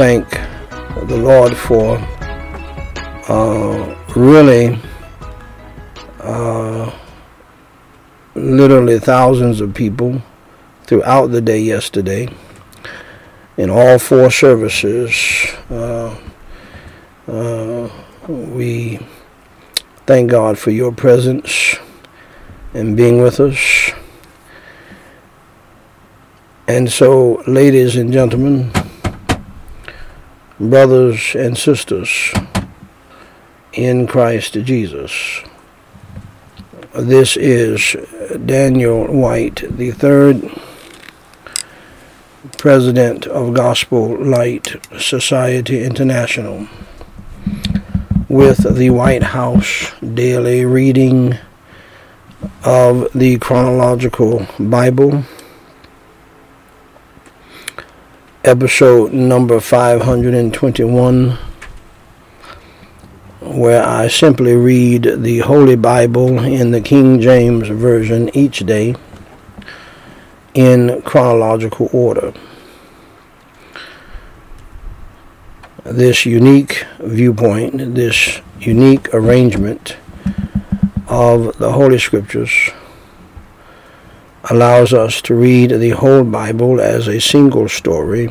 thank the Lord for uh, really uh, literally thousands of people throughout the day yesterday in all four services. Uh, uh, we thank God for your presence and being with us. And so, ladies and gentlemen, brothers and sisters in Christ Jesus, this is Daniel Whyte, the third president of Gospel Light Society International, with the Whyte House daily reading of the chronological Bible, episode number 521 where I simply read the Holy Bible in the King James Version each day in chronological order. This unique viewpoint, this unique arrangement of the Holy Scriptures allows us to read the whole Bible as a single story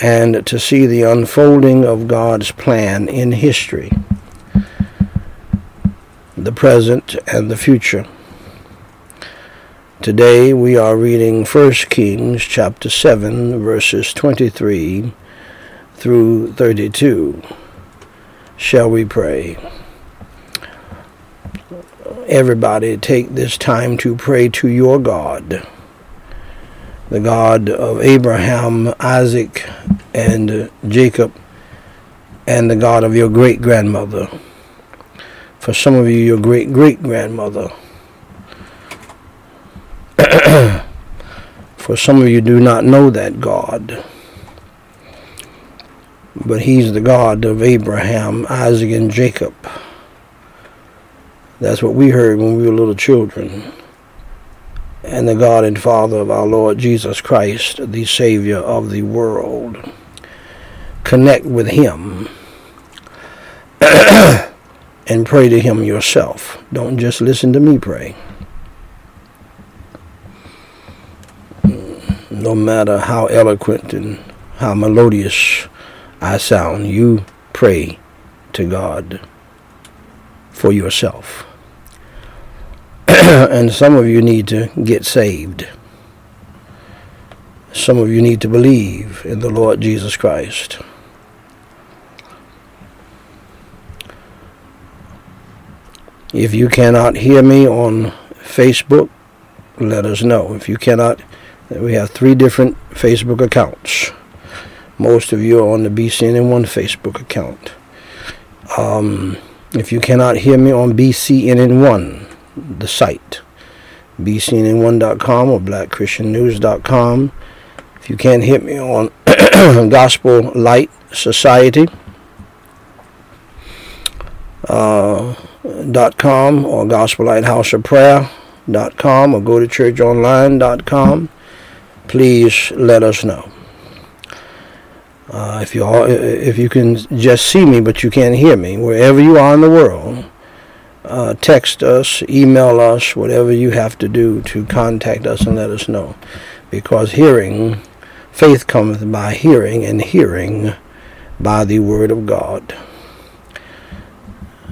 and to see the unfolding of God's plan in history, the present and the future. Today we are reading 1 Kings chapter 7 verses 23 through 32. Shall we pray? Everybody take this time to pray to your God the God of Abraham, Isaac, and Jacob, and the God of your great grandmother. For some of you, your great great grandmother. For some of you do not know that God. But he's the God of Abraham, Isaac, and Jacob. That's what we heard when we were little children and the God and Father of our Lord Jesus Christ, the Savior of the world. Connect with Him and pray to Him yourself. Don't just listen to me pray. No matter how eloquent and how melodious I sound, you pray to God for yourself. and some of you need to get saved. Some of you need to believe in the Lord Jesus Christ. If you cannot hear me on Facebook, let us know. If you cannot, we have three different Facebook accounts. Most of you are on the BCNN1 Facebook account. Um, if you cannot hear me on BCNN1, the site, bcnn1.com or blackchristiannews.com. If you can't hit me on Gospel Light Society, uh, dot com or Gospel Lighthouse of Prayer dot com or go to churchonline.com, please let us know. Uh, if you if you can just see me but you can't hear me, wherever you are in the world, uh, text us, email us, whatever you have to do to contact us and let us know. Because hearing, faith cometh by hearing, and hearing by the word of God.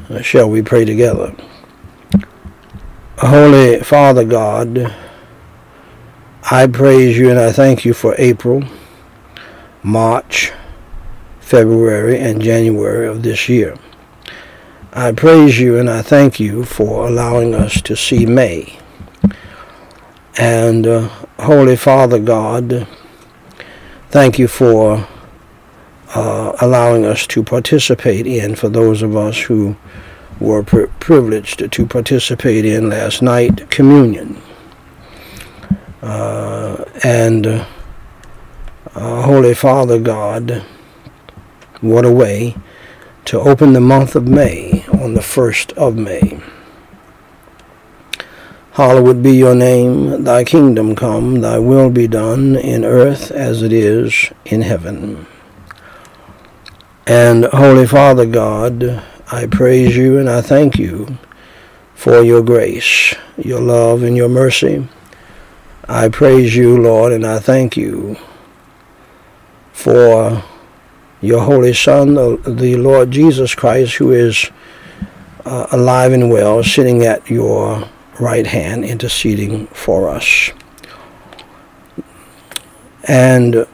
Uh, shall we pray together? Holy Father God, I praise you and I thank you for April, March, February, and January of this year. I praise you and I thank you for allowing us to see May. And uh, Holy Father God, thank you for uh, allowing us to participate in, for those of us who were pri- privileged to participate in last night, communion. Uh, and uh, Holy Father God, what a way to open the month of May on the 1st of May. Hallowed be your name, thy kingdom come, thy will be done in earth as it is in heaven. And Holy Father God, I praise you and I thank you for your grace, your love, and your mercy. I praise you, Lord, and I thank you for your Holy Son, the Lord Jesus Christ, who is uh, alive and well, sitting at your right hand, interceding for us. And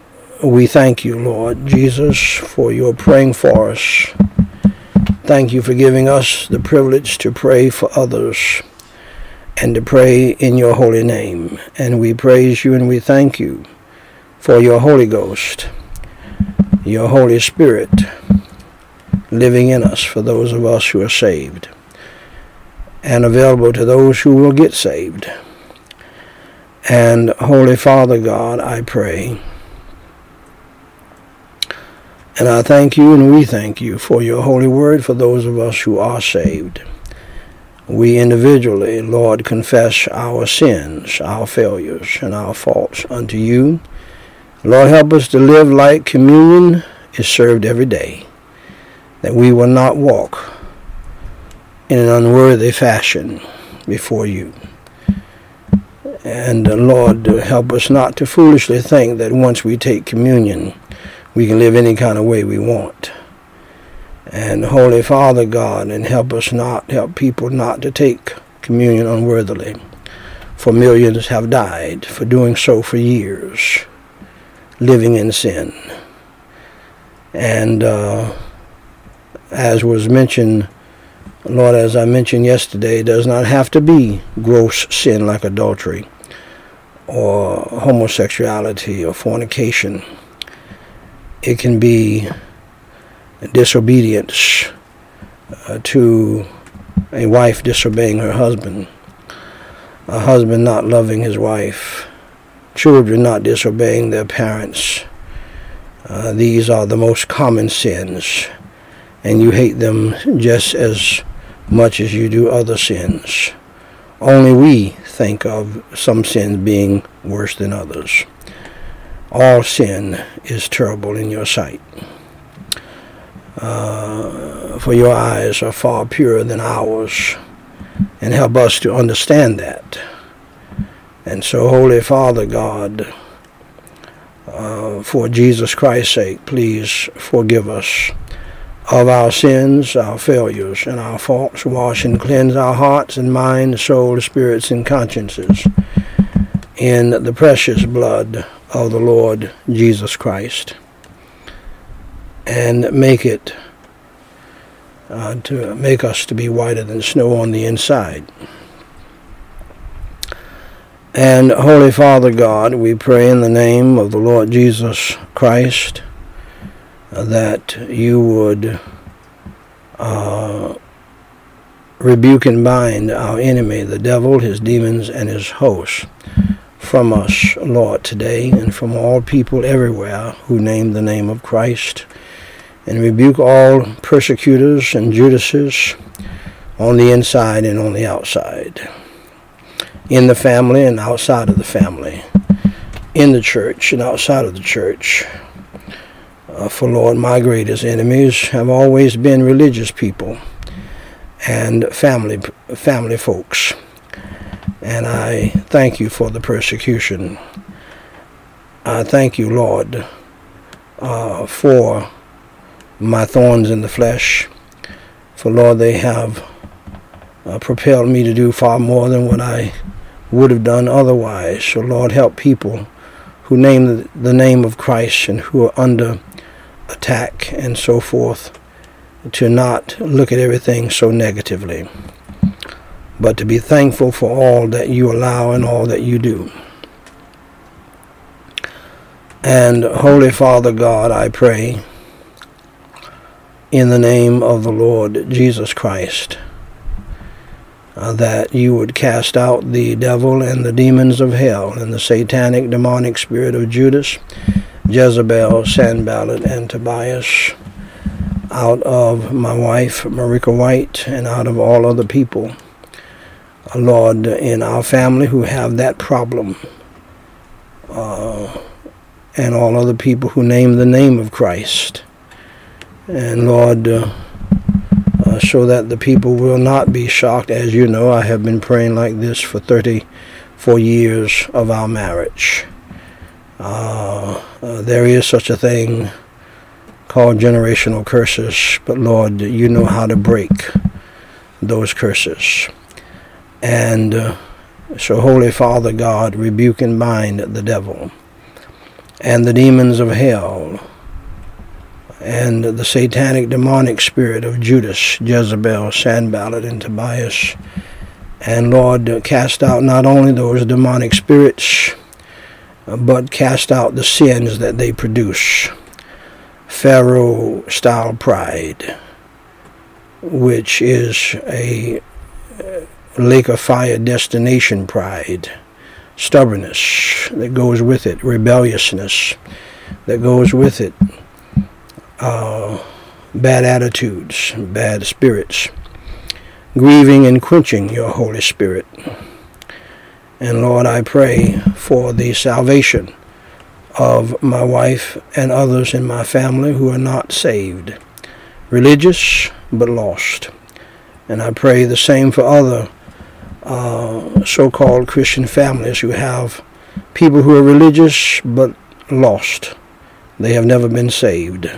we thank you, Lord Jesus, for your praying for us. Thank you for giving us the privilege to pray for others and to pray in your holy name. And we praise you and we thank you for your Holy Ghost, your Holy Spirit living in us for those of us who are saved and available to those who will get saved. And Holy Father God, I pray and I thank you and we thank you for your holy word for those of us who are saved. We individually, Lord, confess our sins, our failures, and our faults unto you. Lord, help us to live like communion is served every day, that we will not walk in an unworthy fashion before you. And uh, Lord, help us not to foolishly think that once we take communion, we can live any kind of way we want. And Holy Father God, and help us not, help people not to take communion unworthily. For millions have died for doing so for years, living in sin. And uh, as was mentioned, Lord, as I mentioned yesterday, does not have to be gross sin like adultery or homosexuality or fornication it can be disobedience uh, to a wife disobeying her husband, a husband not loving his wife, children not disobeying their parents. Uh, these are the most common sins, and you hate them just as much as you do other sins. Only we think of some sins being worse than others all sin is terrible in your sight. Uh, for your eyes are far purer than ours, and help us to understand that. And so, Holy Father God, uh, for Jesus Christ's sake, please forgive us of our sins, our failures, and our faults. Wash and cleanse our hearts and minds, souls, spirits, and consciences in the precious blood of the Lord Jesus Christ and make it uh, to make us to be whiter than snow on the inside. And Holy Father God, we pray in the name of the Lord Jesus Christ that you would uh, rebuke and bind our enemy, the devil, his demons, and his hosts from us, Lord, today, and from all people everywhere who name the name of Christ, and rebuke all persecutors and Judases on the inside and on the outside, in the family and outside of the family, in the church and outside of the church. Uh, for Lord, my greatest enemies have always been religious people and family family folks and I thank you for the persecution. I thank you, Lord, uh, for my thorns in the flesh. For, Lord, they have uh, propelled me to do far more than what I would have done otherwise. So, Lord, help people who name the, name of Christ and who are under attack and so forth to not look at everything so negatively but to be thankful for all that you allow and all that you do. And Holy Father God, I pray in the name of the Lord Jesus Christ uh, that you would cast out the devil and the demons of hell and the satanic demonic spirit of Judas, Jezebel, Sanballat, and Tobias out of my wife, Meriqua Whyte, and out of all other people Lord, in our family who have that problem, uh, and all other people who name the name of Christ, And Lord, uh, uh, so that the people will not be shocked. As you know, I have been praying like this for 34 years of our marriage. Uh, uh, there is such a thing called generational curses, but Lord, you know how to break those curses. And uh, so, Holy Father God, rebuke and bind the devil and the demons of hell and the satanic demonic spirit of Judas, Jezebel, Sanballat, and Tobias. And Lord, cast out not only those demonic spirits, but cast out the sins that they produce. Pharaoh style pride, which is a uh, lake of fire destination pride, stubbornness that goes with it, rebelliousness that goes with it, uh, bad attitudes, bad spirits, grieving and quenching your Holy Spirit. And Lord, I pray for the salvation of my wife and others in my family who are not saved, religious but lost. And I pray the same for other uh, so-called Christian families who have people who are religious but lost. They have never been saved.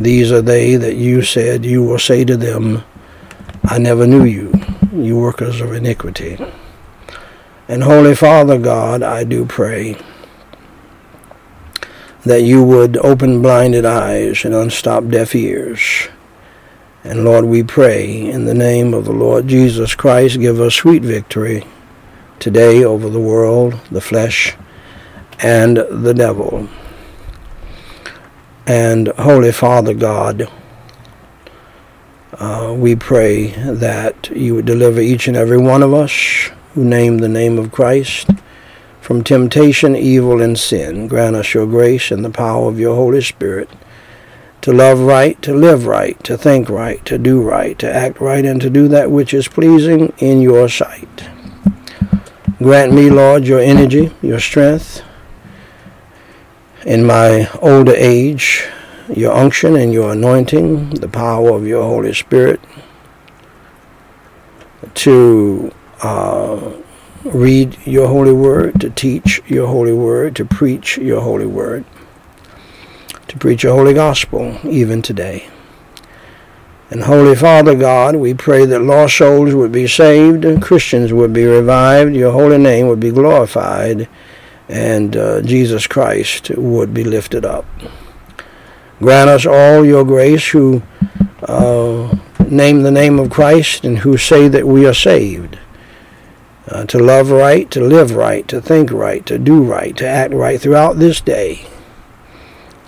These are they that you said you will say to them, I never knew you, you workers of iniquity. And Holy Father God, I do pray that you would open blinded eyes and unstop deaf ears and Lord, we pray in the name of the Lord Jesus Christ, give us sweet victory today over the world, the flesh, and the devil. And Holy Father God, uh, we pray that you would deliver each and every one of us who name the name of Christ from temptation, evil, and sin. Grant us your grace and the power of your Holy Spirit to love right, to live right, to think right, to do right, to act right, and to do that which is pleasing in your sight. Grant me, Lord, your energy, your strength in my older age, your unction and your anointing, the power of your Holy Spirit to uh, read your holy word, to teach your holy word, to preach your holy word to preach a holy gospel even today. And Holy Father God, we pray that lost souls would be saved, and Christians would be revived, your holy name would be glorified, and uh, Jesus Christ would be lifted up. Grant us all your grace who uh, name the name of Christ and who say that we are saved. Uh, to love right, to live right, to think right, to do right, to act right throughout this day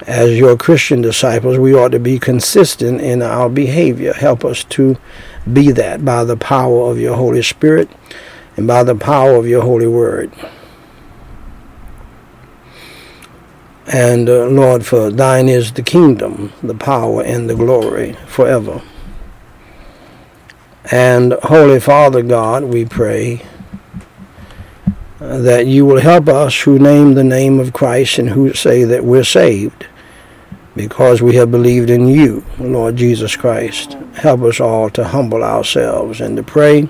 as your Christian disciples, we ought to be consistent in our behavior. Help us to be that by the power of your Holy Spirit and by the power of your Holy Word. And uh, Lord, for thine is the kingdom, the power, and the glory forever. And Holy Father God, we pray uh, that you will help us who name the name of Christ and who say that we're saved because we have believed in you, Lord Jesus Christ. Help us all to humble ourselves and to pray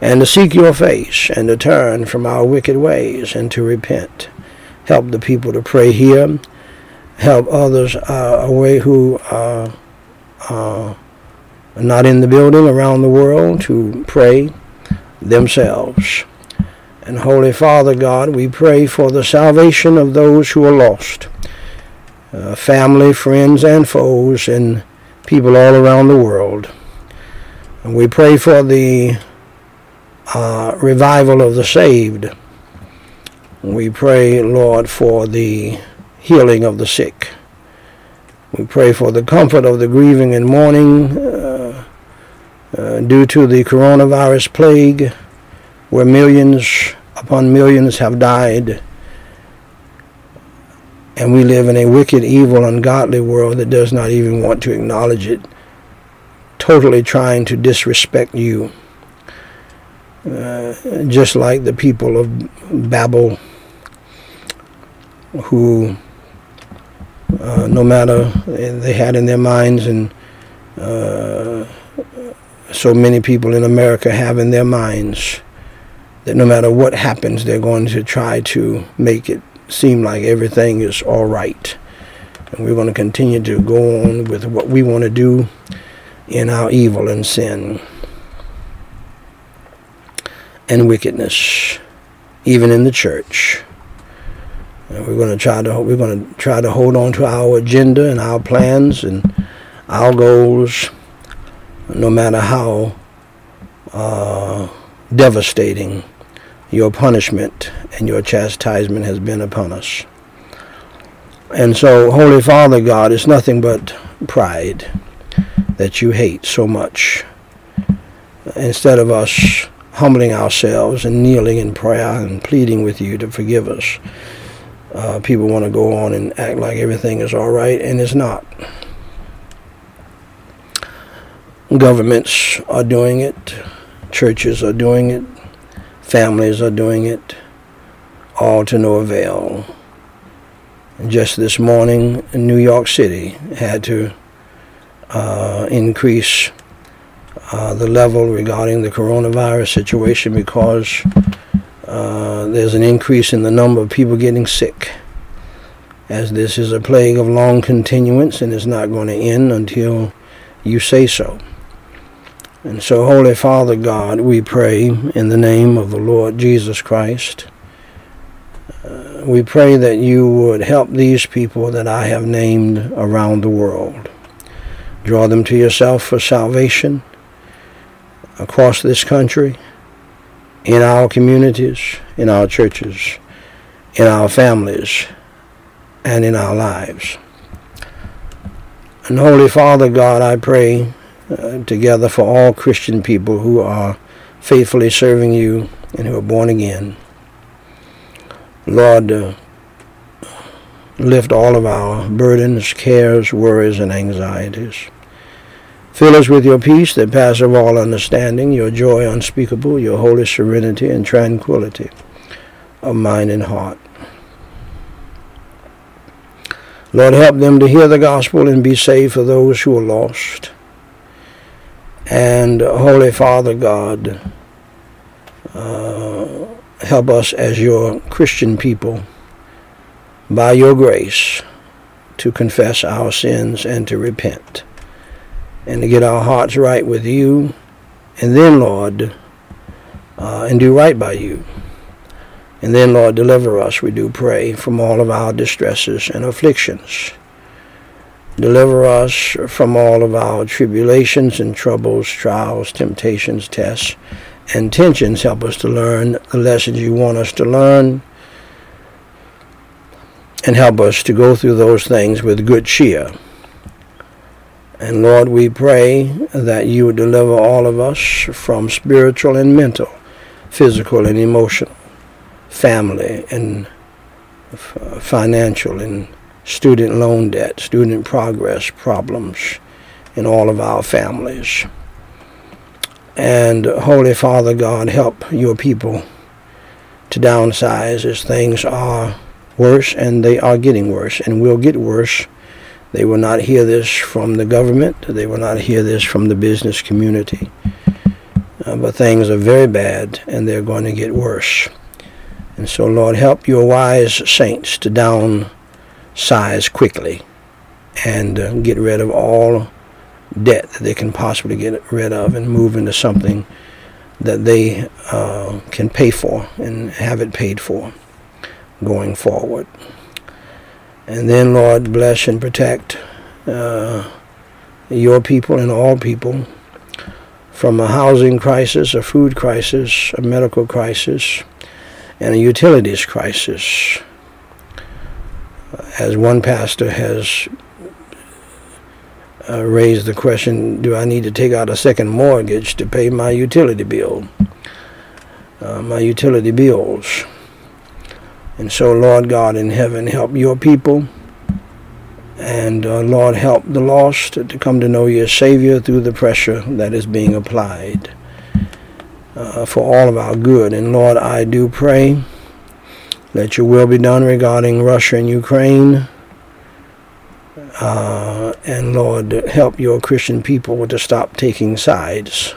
and to seek your face and to turn from our wicked ways and to repent. Help the people to pray here. Help others uh, away who are uh, not in the building around the world to pray themselves. And Holy Father God, we pray for the salvation of those who are lost uh, family, friends, and foes, and people all around the world. And we pray for the uh, revival of the saved. We pray, Lord, for the healing of the sick. We pray for the comfort of the grieving and mourning uh, uh, due to the coronavirus plague, where millions upon millions have died and we live in a wicked, evil, ungodly world that does not even want to acknowledge it, totally trying to disrespect you. Uh, just like the people of Babel who uh, no matter they had in their minds, and uh, so many people in America have in their minds that no matter what happens, they're going to try to make it seem like everything is all right. And we're going to continue to go on with what we want to do in our evil and sin and wickedness, even in the church. We're going to try to we're going to try to hold on to our agenda and our plans and our goals, no matter how uh, devastating your punishment and your chastisement has been upon us. And so, Holy Father God, it's nothing but pride that you hate so much. Instead of us humbling ourselves and kneeling in prayer and pleading with you to forgive us, uh, people want to go on and act like everything is all right, and it's not. Governments are doing it, churches are doing it, families are doing it, all to no avail. Just this morning, New York City had to uh, increase uh, the level regarding the coronavirus situation because uh, there's an increase in the number of people getting sick. As this is a plague of long continuance and it's not going to end until you say so. And so, Holy Father God, we pray in the name of the Lord Jesus Christ. Uh, we pray that you would help these people that I have named around the world. Draw them to yourself for salvation across this country, in our communities, in our churches, in our families, and in our lives. And Holy Father God, I pray uh, together for all Christian people who are faithfully serving you and who are born again. Lord, uh, lift all of our burdens, cares, worries, and anxieties. Fill us with your peace that passeth all understanding, your joy unspeakable, your holy serenity and tranquility of mind and heart. Lord, help them to hear the gospel and be saved for those who are lost. And Holy Father God, uh, help us as your Christian people by your grace to confess our sins and to repent and to get our hearts right with you and then Lord uh, and do right by you and then Lord deliver us we do pray from all of our distresses and afflictions Deliver us from all of our tribulations and troubles, trials, temptations, tests, and tensions. Help us to learn the lessons you want us to learn. And help us to go through those things with good cheer. And Lord, we pray that you would deliver all of us from spiritual and mental, physical and emotional, family and financial and student loan debt, student progress problems in all of our families. And Holy Father God, help your people to downsize as things are worse and they are getting worse and will get worse. They will not hear this from the government. They will not hear this from the business community. Uh, but things are very bad and they're going to get worse. And so, Lord, help your wise saints to downsize quickly and uh, get rid of all debt that they can possibly get rid of and move into something that they uh, can pay for and have it paid for going forward. And then, Lord, bless and protect uh, your people and all people from a housing crisis, a food crisis, a medical crisis, and a utilities crisis as one pastor has uh, raised the question, do I need to take out a second mortgage to pay my utility bill, uh, my utility bills? And so, Lord God in heaven, help your people. And uh, Lord, help the lost to come to know your Savior through the pressure that is being applied uh, for all of our good. And Lord, I do pray let your will be done regarding Russia and Ukraine. Uh, and Lord, help your Christian people to stop taking sides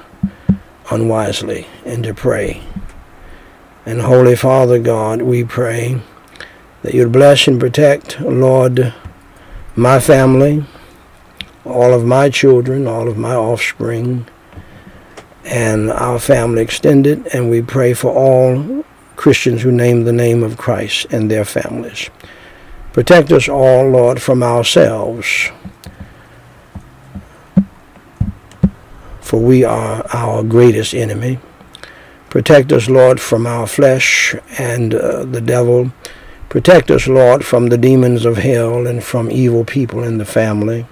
unwisely and to pray. And Holy Father God, we pray that you'd bless and protect, Lord, my family, all of my children, all of my offspring, and our family extended, and we pray for all Christians who name the name of Christ and their families. Protect us all, Lord, from ourselves, for we are our greatest enemy. Protect us, Lord, from our flesh and uh, the devil. Protect us, Lord, from the demons of hell and from evil people in the family.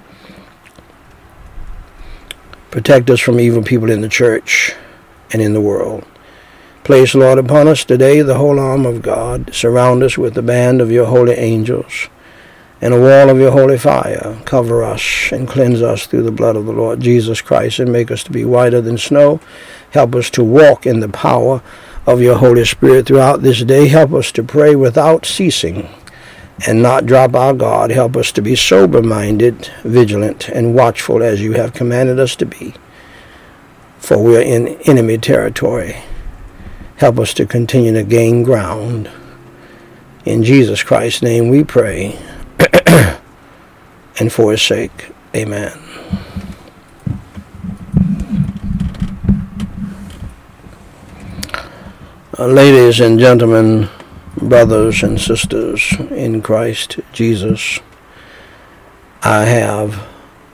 Protect us from evil people in the church and in the world. Place, Lord, upon us today the whole arm of God. Surround us with the band of your holy angels and a wall of your holy fire. Cover us and cleanse us through the blood of the Lord Jesus Christ and make us to be whiter than snow. Help us to walk in the power of your Holy Spirit throughout this day. Help us to pray without ceasing and not drop our guard. Help us to be sober minded, vigilant, and watchful as you have commanded us to be. For we are in enemy territory. Help us to continue to gain ground. In Jesus Christ's name we pray. and for his sake, amen. Uh, ladies and gentlemen, brothers and sisters in Christ Jesus, I have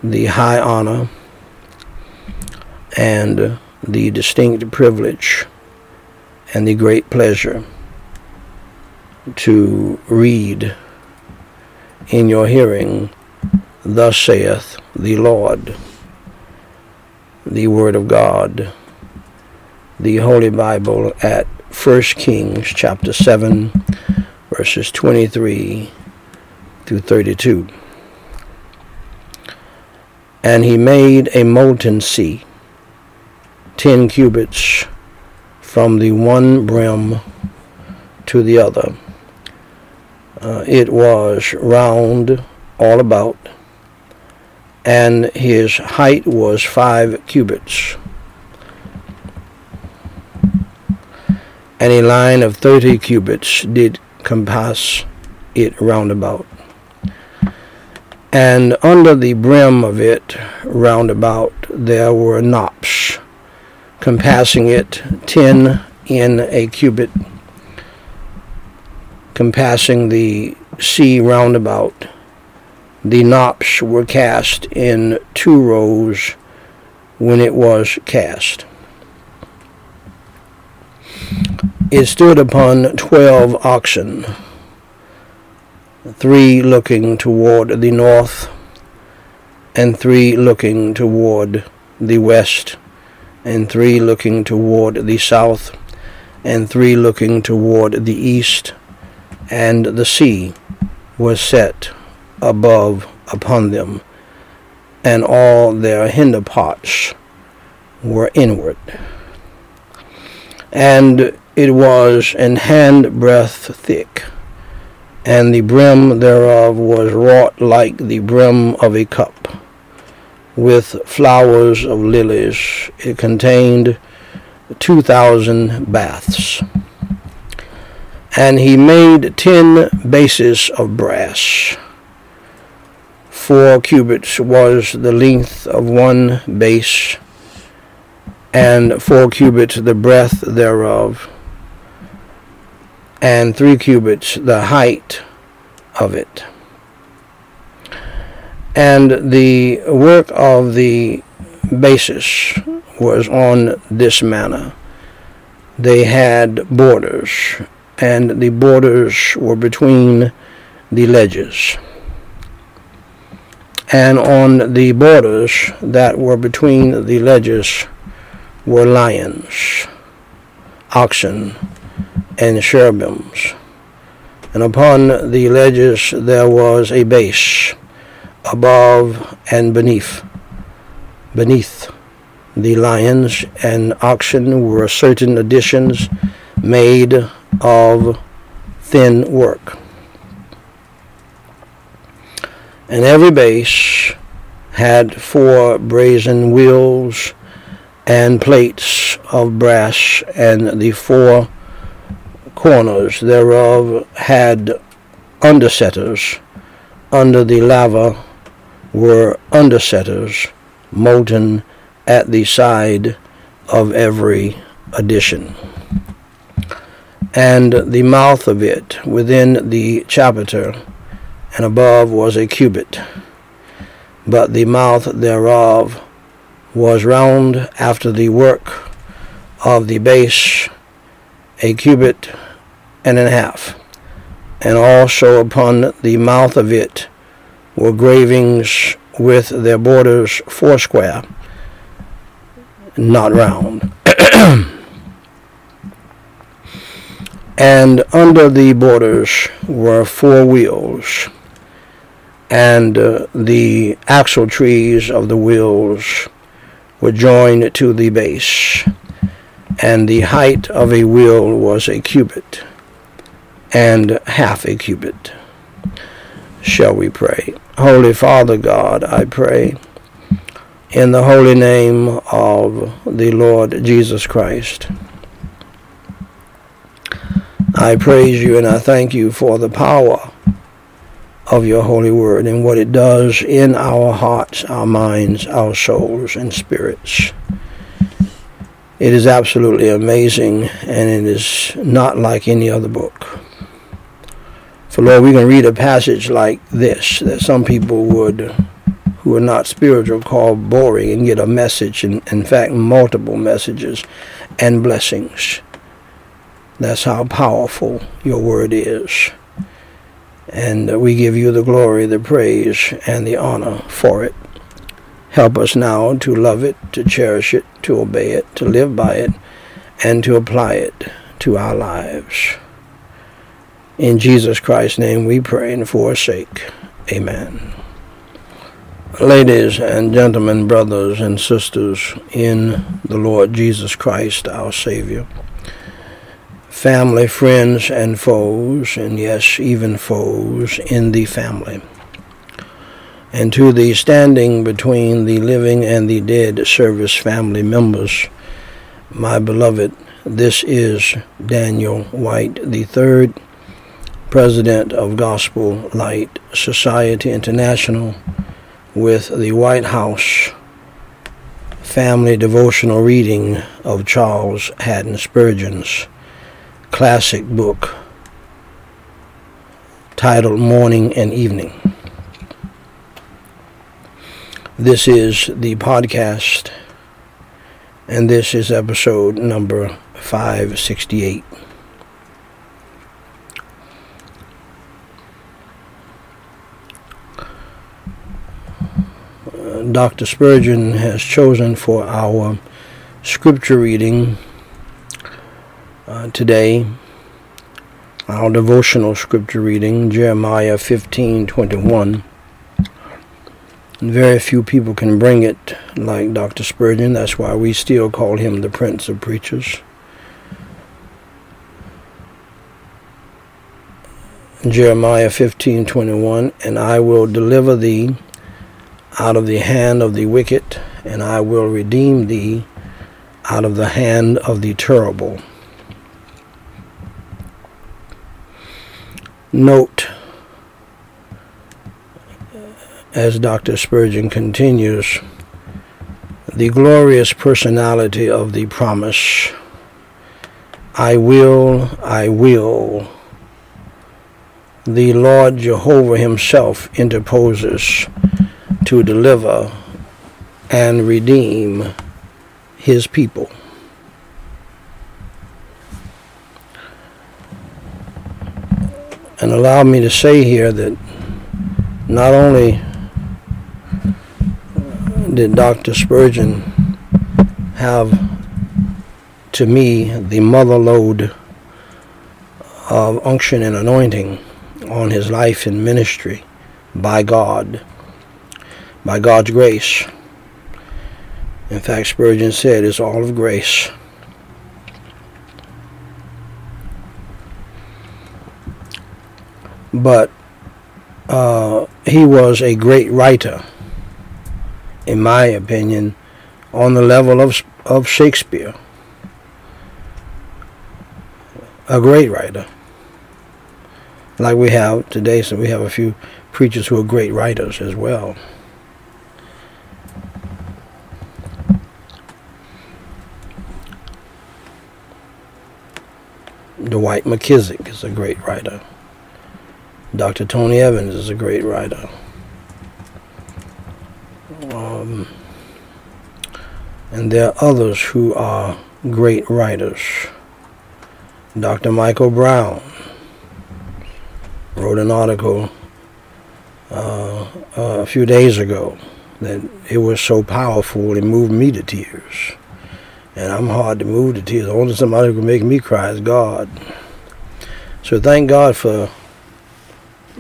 the high honor and the distinct privilege and the great pleasure to read in your hearing, Thus saith the Lord, the Word of God, the Holy Bible at 1 Kings chapter 7, verses 23 through 32. And he made a molten sea, ten cubits from the one brim to the other uh, it was round all about, and his height was five cubits. And a line of thirty cubits did compass it round about. And under the brim of it round about there were knops, compassing it ten in a cubit compassing the sea roundabout. The knops were cast in two rows when it was cast. It stood upon twelve oxen, three looking toward the north, and three looking toward the west, and three looking toward the south, and three looking toward the east, and the sea was set above upon them, and all their hinder parts were inward. And it was an handbreadth thick, and the brim thereof was wrought like the brim of a cup, with flowers of lilies. It contained two thousand baths. And he made ten bases of brass. Four cubits was the length of one base, and four cubits the breadth thereof, and three cubits the height of it. And the work of the basis was on this manner. They had borders and the borders were between the ledges. And on the borders that were between the ledges were lions, oxen, and cherubims. And upon the ledges there was a base above and beneath. Beneath the lions and oxen were certain additions made of thin work. And every base had four brazen wheels and plates of brass, and the four corners thereof had undersetters. Under the laver were undersetters molten at the side of every addition. And the mouth of it within the chapiter and above was a cubit, but the mouth thereof was round after the work of the base a cubit and a half, and also upon the mouth of it were gravings with their borders foursquare, not round. and under the borders were four wheels, and uh, the axle trees of the wheels were joined to the base, and the height of a wheel was a cubit, and half a cubit. Shall we pray? Holy Father God, I pray in the holy name of the Lord Jesus Christ. I praise you and I thank you for the power of your holy word and what it does in our hearts, our minds, our souls, and spirits. It is absolutely amazing and it is not like any other book. For Lord, we can read a passage like this that some people would, who are not spiritual, call boring and get a message, and in fact, multiple messages and blessings. That's how powerful your word is. And we give you the glory, the praise, and the honor for it. Help us now to love it, to cherish it, to obey it, to live by it, and to apply it to our lives. In Jesus Christ's name we pray and forsake. Amen. Ladies and gentlemen, brothers and sisters in the Lord Jesus Christ, our Savior family, friends, and foes, and yes, even foes in the family. And to the standing between the living and the dead service family members, my beloved, this is Daniel Whyte III, President of Gospel Light Society International, with the Whyte House Family Devotional Reading of Charles Haddon Spurgeon's classic book titled Morning and Evening. This is the podcast, and this is episode number 568. Uh, Dr. Spurgeon has chosen for our scripture reading uh, today, our devotional scripture reading, Jeremiah 15:21. Very few people can bring it like Dr. Spurgeon. That's why we still call him the Prince of Preachers. Jeremiah 15:21 and I will deliver thee out of the hand of the wicked and I will redeem thee out of the hand of the terrible Note, as Dr. Spurgeon continues, the glorious personality of the promise I will, I will. The Lord Jehovah Himself interposes to deliver and redeem His people. And allow me to say here that not only did Dr. Spurgeon have to me the mother lode of unction and anointing on his life and ministry by God, by God's grace. In fact, Spurgeon said it's all of grace. But uh, he was a great writer, in my opinion, on the level of of Shakespeare. A great writer, like we have today. So we have a few preachers who are great writers as well. Dwight McKissic is a great writer. Dr. Tony Evans is a great writer. Um, and there are others who are great writers. Dr. Michael Brown wrote an article uh, a few days ago that it was so powerful it moved me to tears. And I'm hard to move to tears. Only somebody who can make me cry is God. So thank God for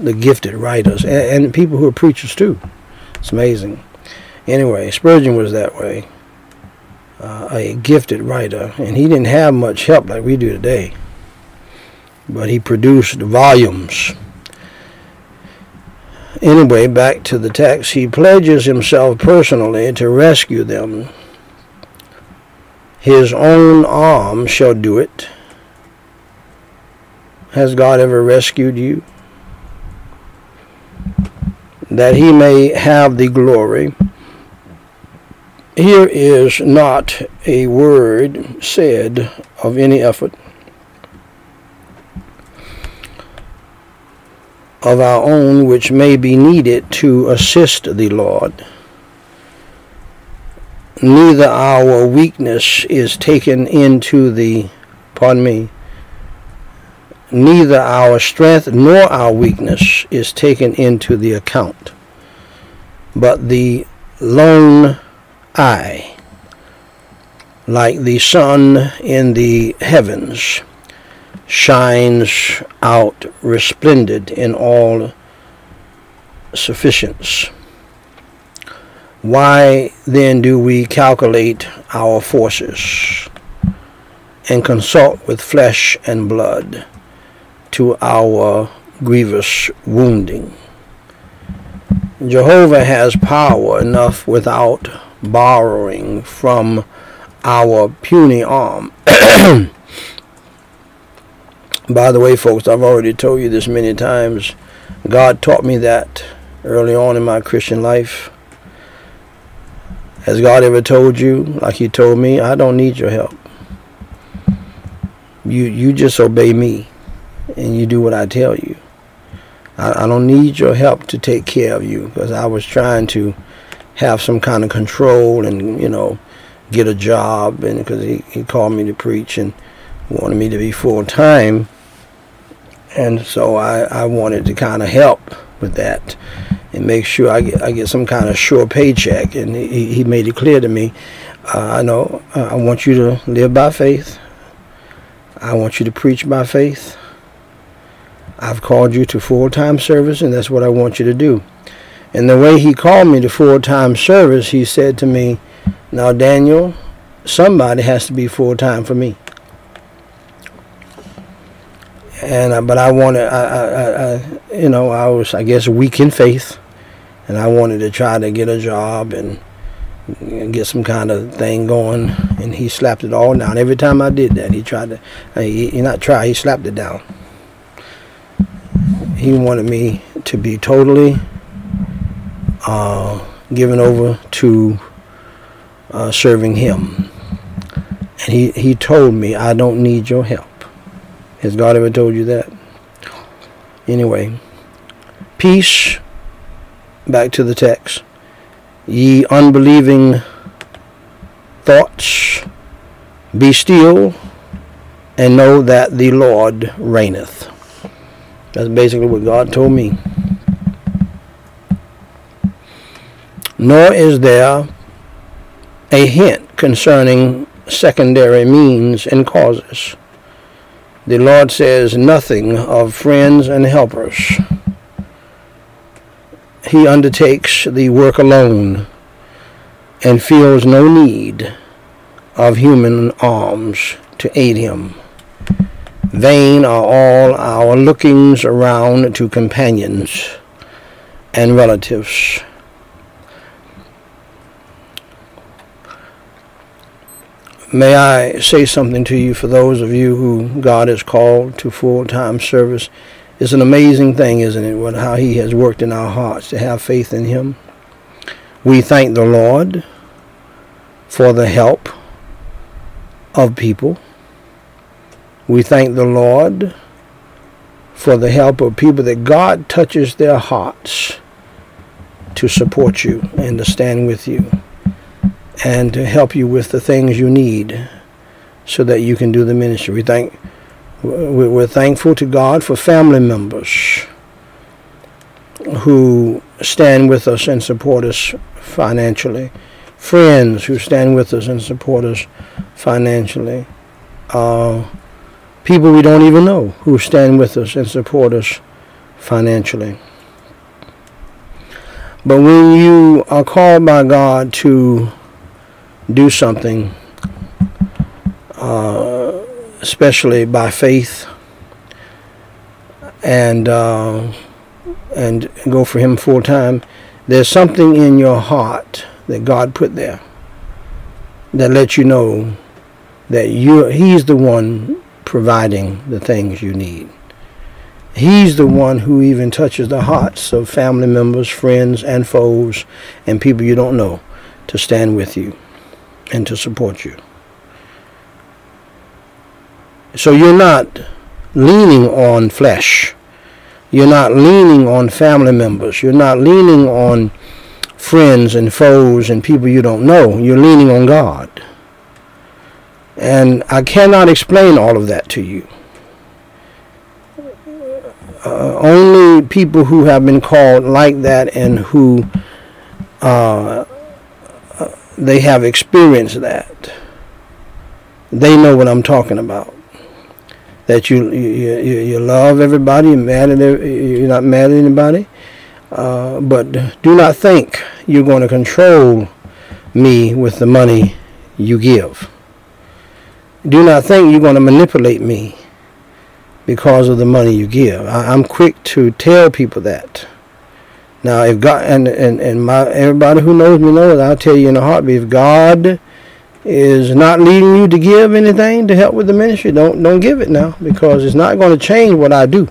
the gifted writers and, and people who are preachers too. It's amazing. Anyway, Spurgeon was that way. Uh, a gifted writer, and he didn't have much help like we do today. But he produced volumes. Anyway, back to the text. He pledges himself personally to rescue them his own arm shall do it. Has God ever rescued you? That he may have the glory. Here is not a word said of any effort of our own which may be needed to assist the Lord neither our weakness is taken into the, pardon me, neither our strength nor our weakness is taken into the account, but the lone eye, like the sun in the heavens, shines out resplendent in all sufficiency why then do we calculate our forces and consult with flesh and blood to our grievous wounding? Jehovah has power enough without borrowing from our puny arm. By the way, folks, I've already told you this many times. God taught me that early on in my Christian life. Has God ever told you, like He told me, I don't need your help? You you just obey me, and you do what I tell you. I, I don't need your help to take care of you because I was trying to have some kind of control and you know get a job, and because he he called me to preach and wanted me to be full time, and so I I wanted to kind of help with that and make sure I get I get some kind of sure paycheck. And he, he made it clear to me, uh, I know uh, I want you to live by faith. I want you to preach by faith. I've called you to full-time service, and that's what I want you to do. And the way he called me to full-time service, he said to me, "Now, Daniel, somebody has to be full-time for me." and uh, but I wanted, I, I, I, you know, I was, I guess, weak in faith, and I wanted to try to get a job and get some kind of thing going. And he slapped it all down. Every time I did that, he tried to, he, he not try, he slapped it down. He wanted me to be totally uh, given over to uh, serving him. And he, he told me, I don't need your help. Has God ever told you that? Anyway, peace back to the text. Ye unbelieving thoughts, be still and know that the Lord reigneth. That's basically what God told me. Nor is there a hint concerning secondary means and causes. The Lord says nothing of friends and helpers he undertakes the work alone and feels no need of human arms to aid him. Vain are all our lookings around to companions. and relatives. May I say something to you for those of you who God has called to full-time service. It's an amazing thing, isn't it, what, how he has worked in our hearts to have faith in him. We thank the Lord for the help of people. We thank the Lord for the help of people that God touches their hearts to support you and to stand with you and to help you with the things you need so that you can do the ministry. We thank we're thankful to God for family members who stand with us and support us financially, friends who stand with us and support us financially, uh, people we don't even know who stand with us and support us financially. But when you are called by God to do something, uh, especially by faith, and uh, and go for Him full time, there's something in your heart that God put there that lets you know that you He's the one providing the things you need. He's the one who even touches the hearts of family members, friends, and foes, and people you don't know to stand with you and to support you. So you're not leaning on flesh. You're not leaning on family members. You're not leaning on friends and foes and people you don't know. You're leaning on God. And I cannot explain all of that to you. Uh, only people who have been called like that and who uh, they have experienced that. They know what I'm talking about. That you you, you, love everybody, you're, mad at, you're not mad at anybody, uh, but do not think you're going to control me with the money you give. Do not think you're going to manipulate me because of the money you give. I, I'm quick to tell people that. Now, if God and and and my everybody who knows me knows, I'll tell you in a heartbeat. If God is not leading you to give anything to help with the ministry, don't don't give it now because it's not going to change what I do.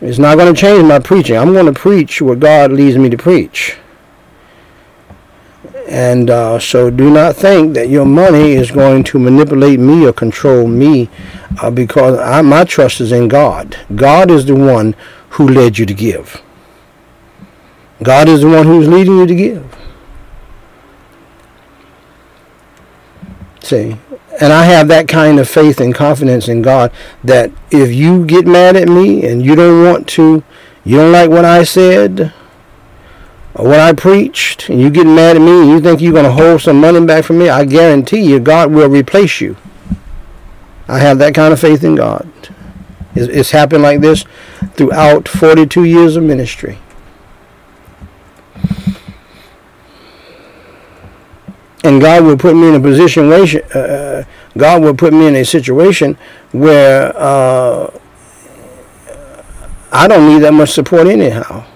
It's not going to change my preaching. I'm going to preach what God leads me to preach. And uh, so do not think that your money is going to manipulate me or control me uh, because I, my trust is in God. God is the one who led you to give. God is the one who's leading you to give. See, and I have that kind of faith and confidence in God that if you get mad at me and you don't want to, you don't like what I said, what I preached and you get mad at me and you think you're going to hold some money back from me, I guarantee you God will replace you. I have that kind of faith in God. It's, it's happened like this throughout 42 years of ministry. And God will put me in a position uh, God will put me in a situation where uh, I don't need that much support anyhow.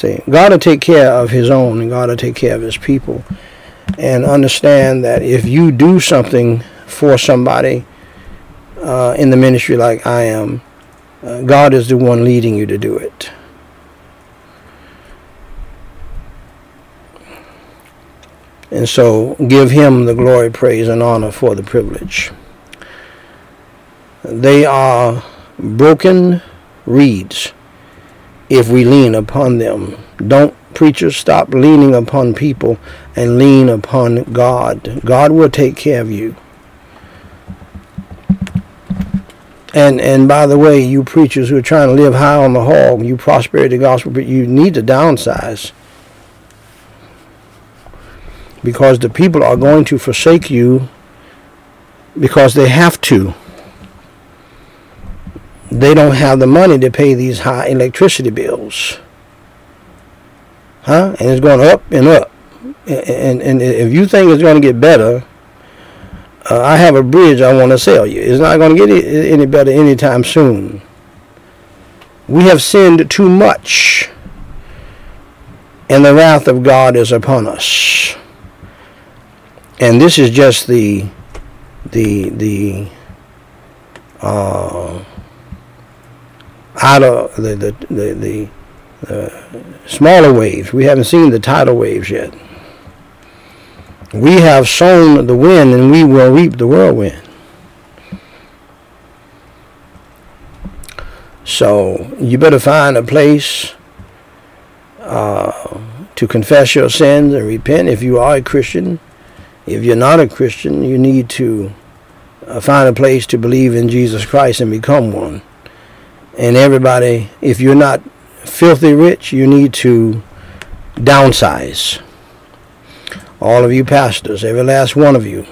See, God will take care of his own and God will take care of his people. And understand that if you do something for somebody uh, in the ministry like I am, uh, God is the one leading you to do it. And so give him the glory, praise, and honor for the privilege. They are broken reeds if we lean upon them. Don't preachers stop leaning upon people and lean upon God. God will take care of you. And and by the way, you preachers who are trying to live high on the hog, you prosperity gospel, but you need to downsize. Because the people are going to forsake you because they have to they don't have the money to pay these high electricity bills. Huh? And it's going up and up. And, and, if you think it's going to get better, uh, I have a bridge I want to sell you. It's not going to get any better anytime soon. We have sinned too much, and the wrath of God is upon us. And this is just the the the uh, out of the the the, the, the smaller waves. We haven't seen the tidal waves yet. We have sown the wind, and we will reap the whirlwind. So you better find a place uh, to confess your sins and repent if you are a Christian. If you're not a Christian, you need to uh, find a place to believe in Jesus Christ and become one. And everybody, if you're not filthy rich, you need to downsize. All of you pastors, every last one of you,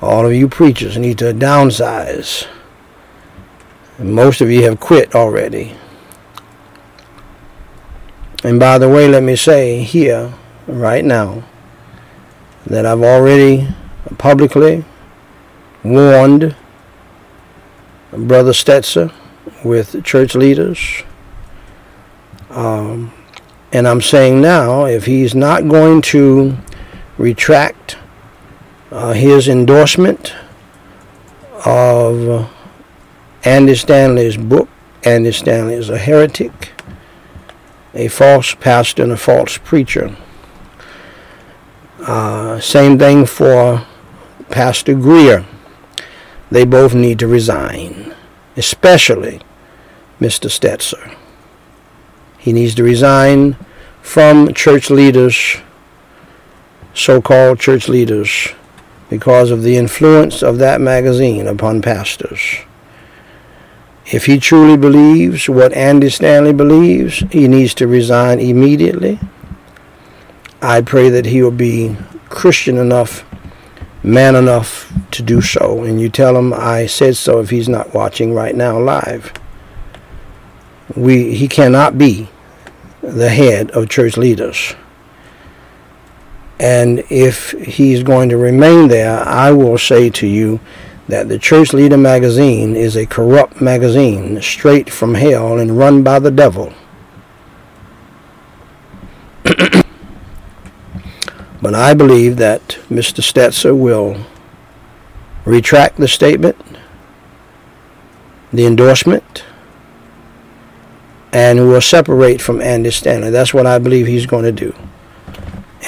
all of you preachers need to downsize. Most of you have quit already. And by the way, let me say here, right now, that I've already publicly warned Brother Stetzer with church leaders. Um, and I'm saying now, if he's not going to retract uh, his endorsement of Andy Stanley's book, Andy Stanley is a heretic, a false pastor, and a false preacher. Uh, same thing for Pastor Greear. They both need to resign, especially Mr. Stetzer. He needs to resign from church leaders, so-called church leaders, because of the influence of that magazine upon pastors. If he truly believes what Andy Stanley believes, he needs to resign immediately. I pray that he will be Christian enough, man enough to do so. And you tell him I said so if he's not watching right now live. We, he cannot be the head of church leaders. And if he's going to remain there, I will say to you that the Church Leader magazine is a corrupt magazine straight from hell and run by the devil. but I believe that Mr. Stetzer will retract the statement, the endorsement, and will separate from Andy Stanley. That's what I believe he's going to do.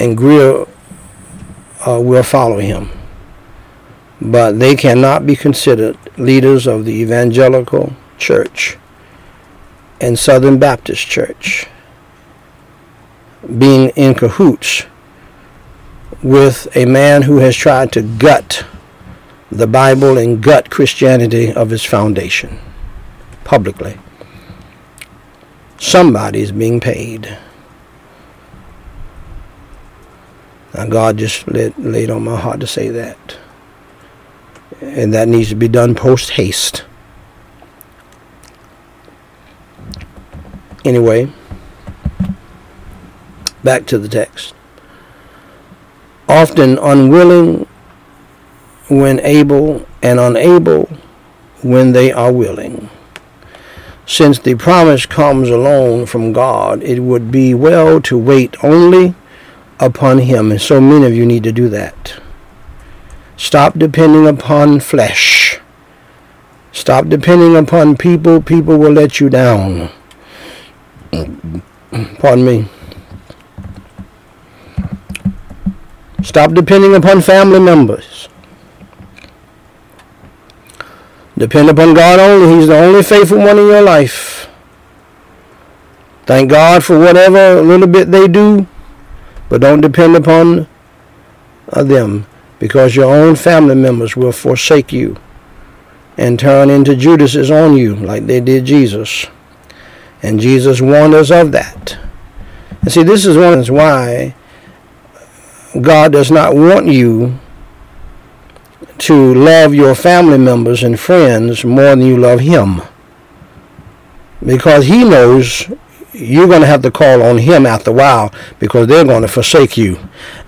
And Greear uh, will follow him but they cannot be considered leaders of the evangelical church and Southern Baptist Church being in cahoots with a man who has tried to gut the Bible and gut Christianity of its foundation publicly. Somebody is being paid. Now God just laid, laid on my heart to say that and that needs to be done post haste. Anyway, back to the text. Often unwilling when able, and unable when they are willing. Since the promise comes alone from God, it would be well to wait only upon Him, and so many of you need to do that. Stop depending upon flesh. Stop depending upon people. People will let you down. Pardon me. Stop depending upon family members. Depend upon God only. He's the only faithful one in your life. Thank God for whatever little bit they do, but don't depend upon uh, them because your own family members will forsake you and turn into Judases on you like they did Jesus. And Jesus warned us of that. And see, this is one reason why God does not want you to love your family members and friends more than you love Him. Because He knows you're going to have to call on him after a while because they're going to forsake you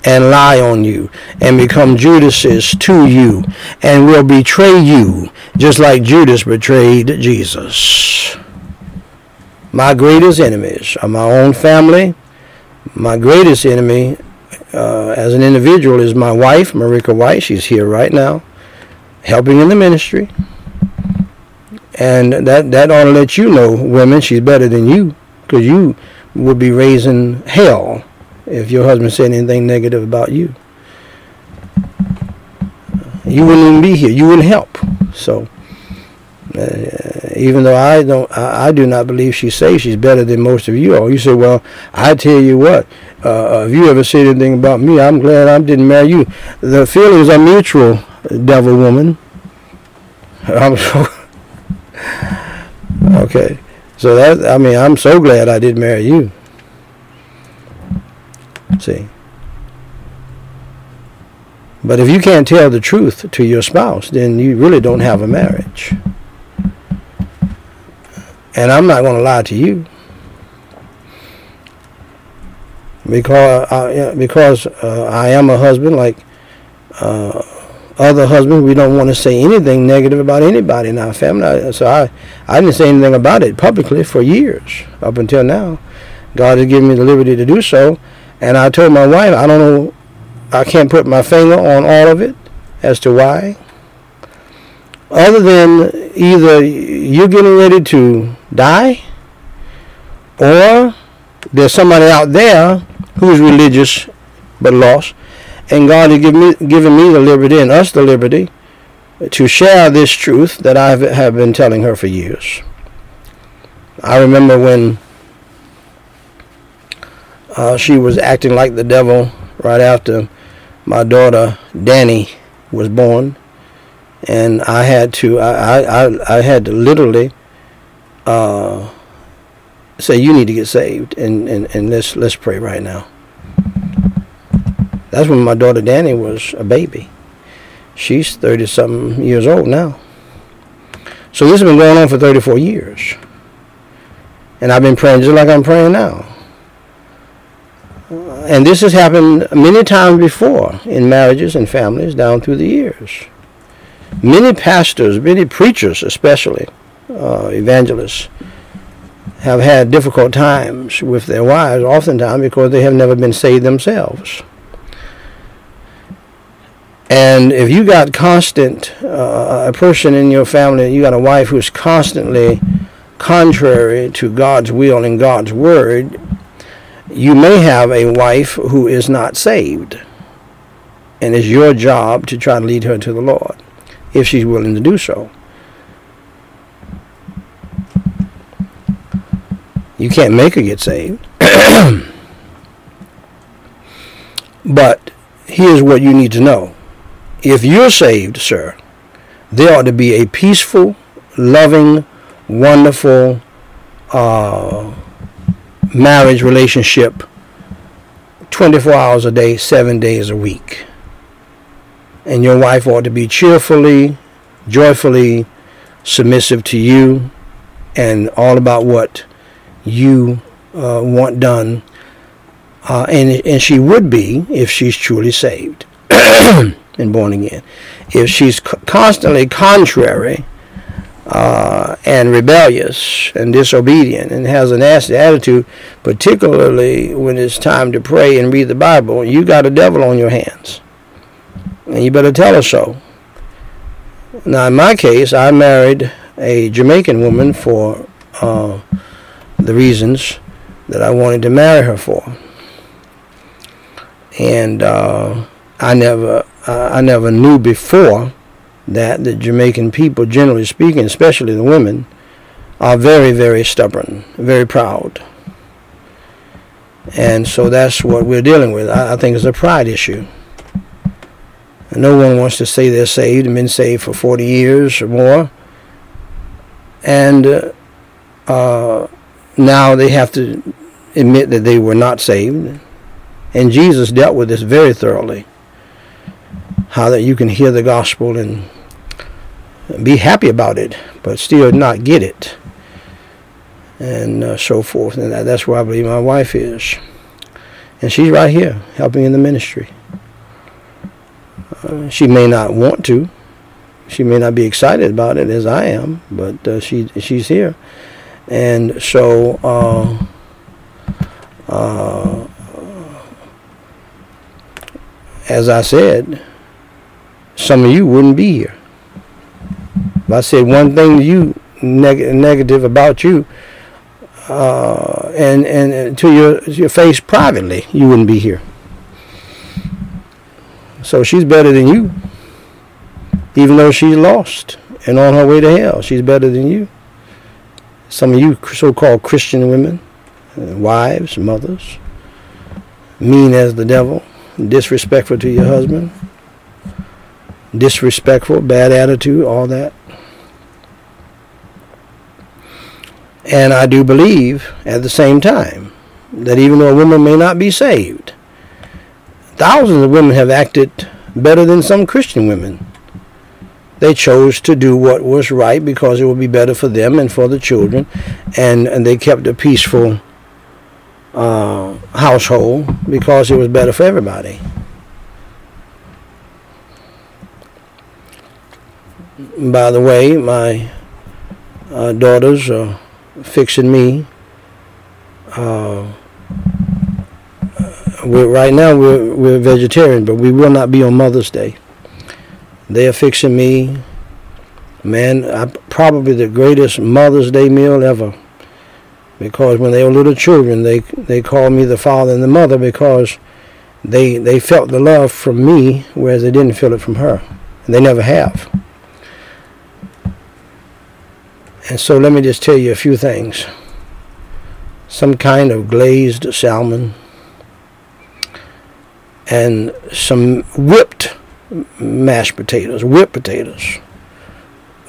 and lie on you and become Judases to you and will betray you just like Judas betrayed Jesus. My greatest enemies are my own family. My greatest enemy uh, as an individual is my wife, Meriqua Whyte. She's here right now, helping in the ministry. And that, that ought to let you know, women, she's better than you, because you would be raising hell if your husband said anything negative about you. You wouldn't even be here. You wouldn't help. So, uh, even though I don't, I, I, do not believe she's safe. She's better than most of you all. You say, well, I tell you what. Uh, if you ever say anything about me, I'm glad I didn't marry you. The feelings are mutual, devil woman. I'm so okay. So that I mean, I'm so glad I did marry you. See. But if you can't tell the truth to your spouse, then you really don't have a marriage. And I'm not going to lie to you. Because I, because uh, I am a husband like uh, other husbands, we don't want to say anything negative about anybody in our family. So I, I didn't say anything about it publicly for years up until now. God has given me the liberty to do so. And I told my wife, I don't know, I can't put my finger on all of it as to why. Other than either you're getting ready to die or there's somebody out there who's religious but lost and God has given me, given me the liberty and us the liberty to share this truth that I have been telling her for years. I remember when uh, she was acting like the devil right after my daughter Danny was born, and I had to I I, I had to literally uh, say you need to get saved and, and, and let's let's pray right now. That's when my daughter Danny was a baby. She's 30 something years old now. So this has been going on for 34 years. And I've been praying just like I'm praying now. And this has happened many times before in marriages and families down through the years. Many pastors, many preachers especially, uh, evangelists, have had difficult times with their wives, oftentimes because they have never been saved themselves. And if you got constant, uh, a person in your family, you got a wife who's constantly contrary to God's will and God's word, you may have a wife who is not saved. And it's your job to try to lead her to the Lord, if she's willing to do so. You can't make her get saved. but here's what you need to know if you're saved, sir, there ought to be a peaceful, loving, wonderful uh, marriage relationship 24 hours a day, seven days a week. And your wife ought to be cheerfully, joyfully submissive to you and all about what you uh, want done. Uh, and, and she would be if she's truly saved. and born again. If she's constantly contrary uh, and rebellious and disobedient and has a nasty attitude, particularly when it's time to pray and read the Bible, you got a devil on your hands. And you better tell her so. Now, in my case, I married a Jamaican woman for uh, the reasons that I wanted to marry her for. And uh, I never uh, I never knew before that the Jamaican people, generally speaking, especially the women, are very, very stubborn, very proud. And so that's what we're dealing with. I, I think it's a pride issue. No one wants to say they're saved and been saved for 40 years or more. And uh, uh, now they have to admit that they were not saved. And Jesus dealt with this very thoroughly how that you can hear the gospel and be happy about it, but still not get it, and uh, so forth. And that, that's where I believe my wife is, and she's right here helping in the ministry. Uh, she may not want to, she may not be excited about it as I am, but uh, she she's here, And so, uh, uh, as I said, some of you wouldn't be here. If I said one thing to you neg- negative about you, uh, and and to your your face privately, you wouldn't be here. So she's better than you, even though she's lost and on her way to hell. She's better than you. Some of you so-called Christian women, uh, wives, mothers, mean as the devil, disrespectful to your husband, disrespectful, bad attitude, all that. And I do believe at the same time that even though a woman may not be saved, thousands of women have acted better than some Christian women. They chose to do what was right because it would be better for them and for the children, and, and they kept a peaceful uh, household because it was better for everybody. By the way, my uh, daughters are fixing me. Uh, we're, right now we're, we're vegetarian, but we will not be on Mother's Day. They are fixing me, man, I, probably the greatest Mother's Day meal ever. Because when they were little children, they they called me the father and the mother because they they felt the love from me, whereas they didn't feel it from her, and they never have. And so let me just tell you a few things. Some kind of glazed salmon and some whipped mashed potatoes, whipped potatoes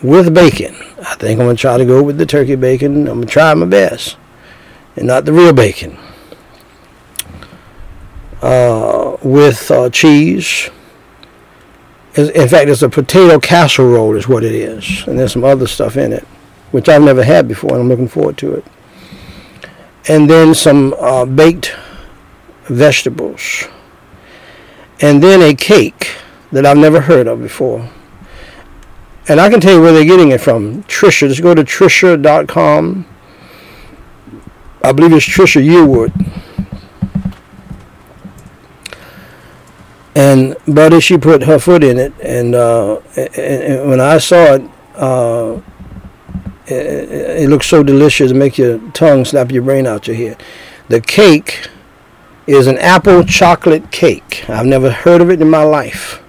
with bacon. I think I'm going to try to go with the turkey bacon. I'm going to try my best and not the real bacon. Uh, with uh, cheese. In fact, it's a potato casserole is what it is. And there's some other stuff in it which I've never had before, and I'm looking forward to it. And then some uh, baked vegetables. And then a cake that I've never heard of before. And I can tell you where they're getting it from. Trisha. Just go to trisha.com. I believe it's Trisha Yearwood. And Buddy, she put her foot in it, and, uh, and, and when I saw it, uh, it looks so delicious, it make your tongue slap your brain out your head. The cake is an apple chocolate cake. I've never heard of it in my life,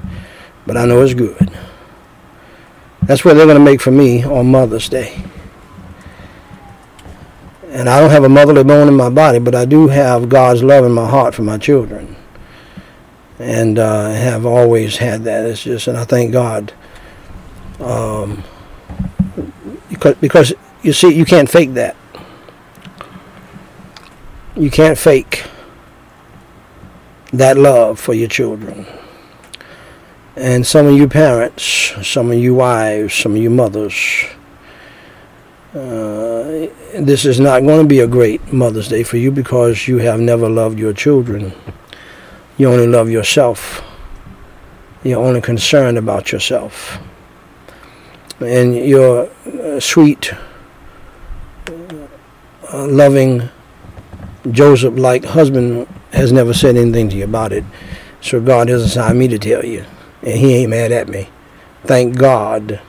but I know it's good. That's what they're going to make for me on Mother's Day. And I don't have a motherly bone in my body, but I do have God's love in my heart for my children. And uh, have always had that. It's just, and I thank God. Um, because because you see you can't fake that. You can't fake that love for your children. And some of you parents, some of you wives, some of you mothers, uh, this is not going to be a great Mother's Day for you because you have never loved your children. You only love yourself. You're only concerned about yourself and your uh, sweet, uh, loving, Joseph like husband has never said anything to you about it. So God has assigned me to tell you. And he ain't mad at me. Thank God.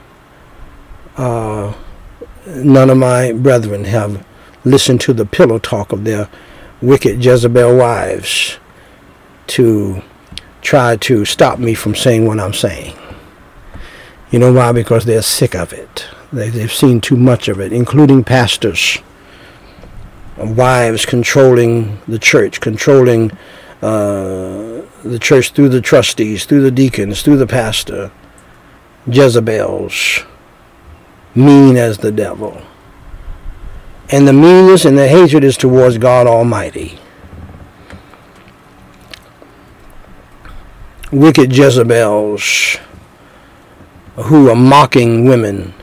Uh, none of my brethren have listened to the pillow talk of their wicked Jezebel wives to try to stop me from saying what I'm saying. You know why? Because they're sick of it. They, they've seen too much of it, including pastors, wives controlling the church, controlling uh, the church through the trustees, through the deacons, through the pastor, Jezebels, mean as the devil. And the meanness and the hatred is towards God Almighty. Wicked Jezebels who are mocking women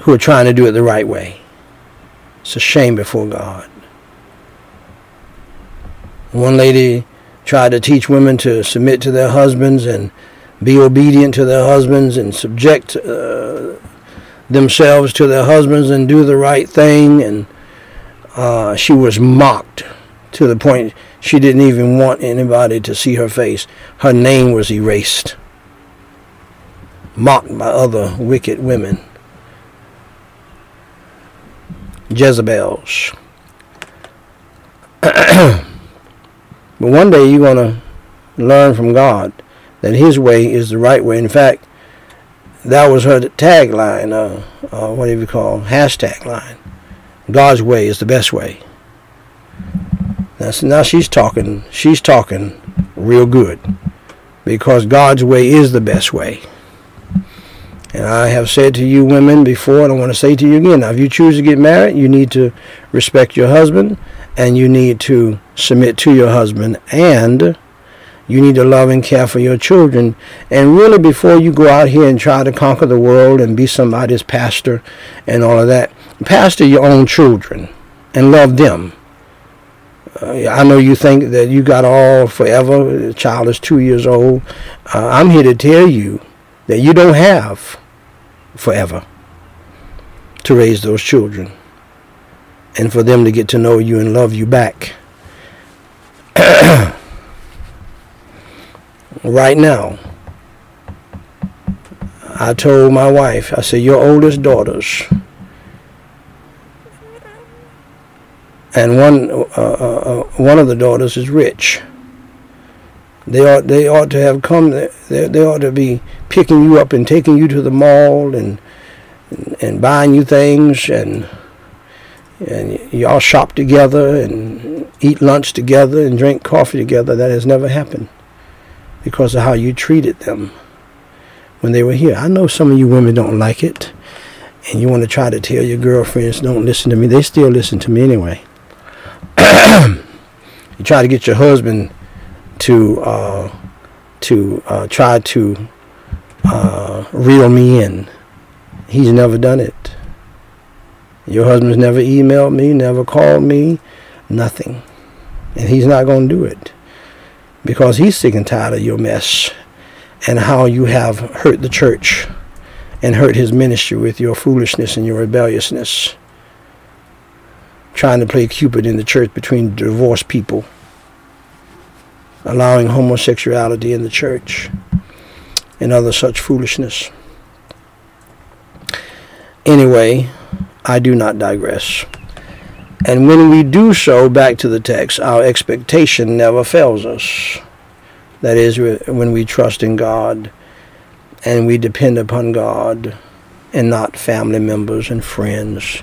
who are trying to do it the right way. It's a shame before God. One lady tried to teach women to submit to their husbands and be obedient to their husbands and subject uh, themselves to their husbands and do the right thing. And uh, she was mocked to the point she didn't even want anybody to see her face. Her name was erased, mocked by other wicked women. Jezebels. but one day you're going to learn from God that His way is the right way. In fact, that was her tagline, uh, uh, what do you call hashtag line. God's way is the best way. That's, now she's talking. She's talking real good, because God's way is the best way. And I have said to you women before, and I want to say to you again, now if you choose to get married, you need to respect your husband, and you need to submit to your husband, and you need to love and care for your children. And really, before you go out here and try to conquer the world and be somebody's pastor and all of that, pastor your own children and love them. Uh, I know you think that you got all forever. The child is two years old. Uh, I'm here to tell you that you don't have forever to raise those children and for them to get to know you and love you back. right now, I told my wife, I said, your oldest daughters, and one uh, uh, uh, one of the daughters is rich. They ought they ought to have come. They, they ought to be picking you up and taking you to the mall and and, buying you things and and y'all shop together and eat lunch together and drink coffee together. That has never happened because of how you treated them when they were here. I know some of you women don't like it, and you want to try to tell your girlfriends don't listen to me. They still listen to me anyway. you try to get your husband to uh, to uh, try to uh, reel me in. He's never done it. Your husband's never emailed me, never called me, nothing. And he's not going to do it because he's sick and tired of your mess and how you have hurt the church and hurt his ministry with your foolishness and your rebelliousness. Trying to play Cupid in the church between divorced people, allowing homosexuality in the church, and other such foolishness. Anyway, I do not digress. And when we do so, back to the text, our expectation never fails us. That is, when we trust in God and we depend upon God and not family members and friends.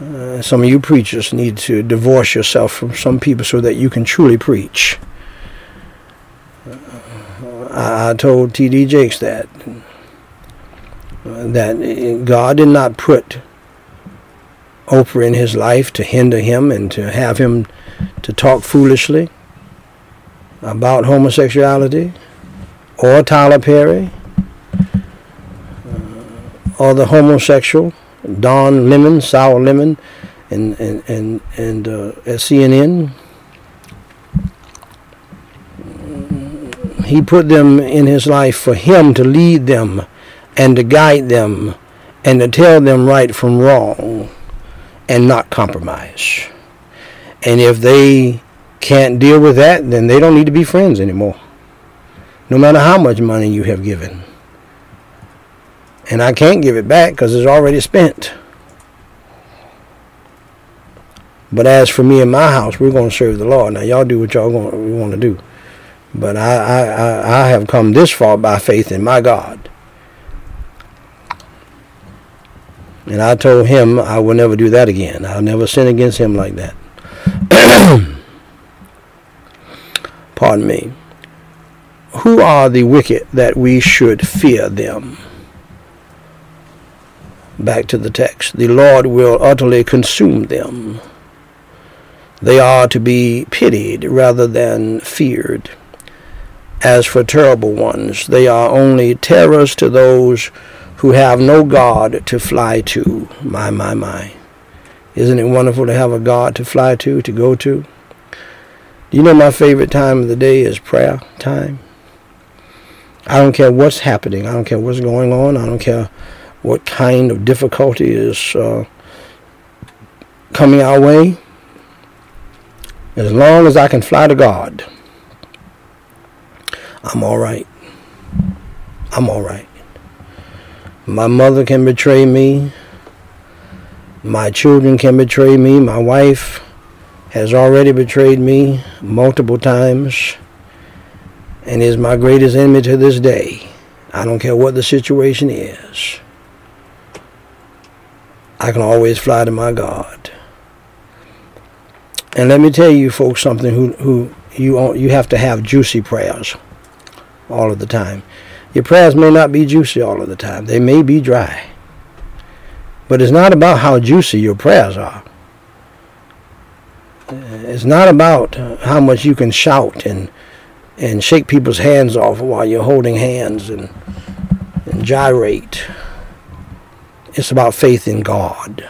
Uh, some of you preachers need to divorce yourself from some people so that you can truly preach. I, told T.D. Jakes that. That God did not put Oprah in his life to hinder him and to have him to talk foolishly about homosexuality or Tyler Perry uh, or the homosexual Don Lemon, Sour Lemon, and and and, and uh, at CNN. He put them in his life for him to lead them and to guide them and to tell them right from wrong and not compromise. And if they can't deal with that, then they don't need to be friends anymore. No matter how much money you have given. And I can't give it back because it's already spent. But as for me and my house, we're going to serve the Lord. Now, y'all do what y'all want to do. But I, I, I, have come this far by faith in my God. And I told him I will never do that again. I'll never sin against him like that. Pardon me. Who are the wicked that we should fear them? Back to the text. The Lord will utterly consume them. They are to be pitied rather than feared. As for terrible ones, they are only terrors to those who have no God to fly to. My, my, my. Isn't it wonderful to have a God to fly to, to go to? Do you know my favorite time of the day is prayer time? I don't care what's happening. I don't care what's going on. I don't care what kind of difficulty is uh, coming our way. As long as I can fly to God, I'm all right. I'm all right. My mother can betray me. My children can betray me. My wife has already betrayed me multiple times and is my greatest enemy to this day. I don't care what the situation is. I can always fly to my God. And let me tell you folks something who, who you, you have to have juicy prayers all of the time. Your prayers may not be juicy all of the time. They may be dry. But it's not about how juicy your prayers are. Uh, it's not about how much you can shout and and shake people's hands off while you're holding hands and, and gyrate. It's about faith in God.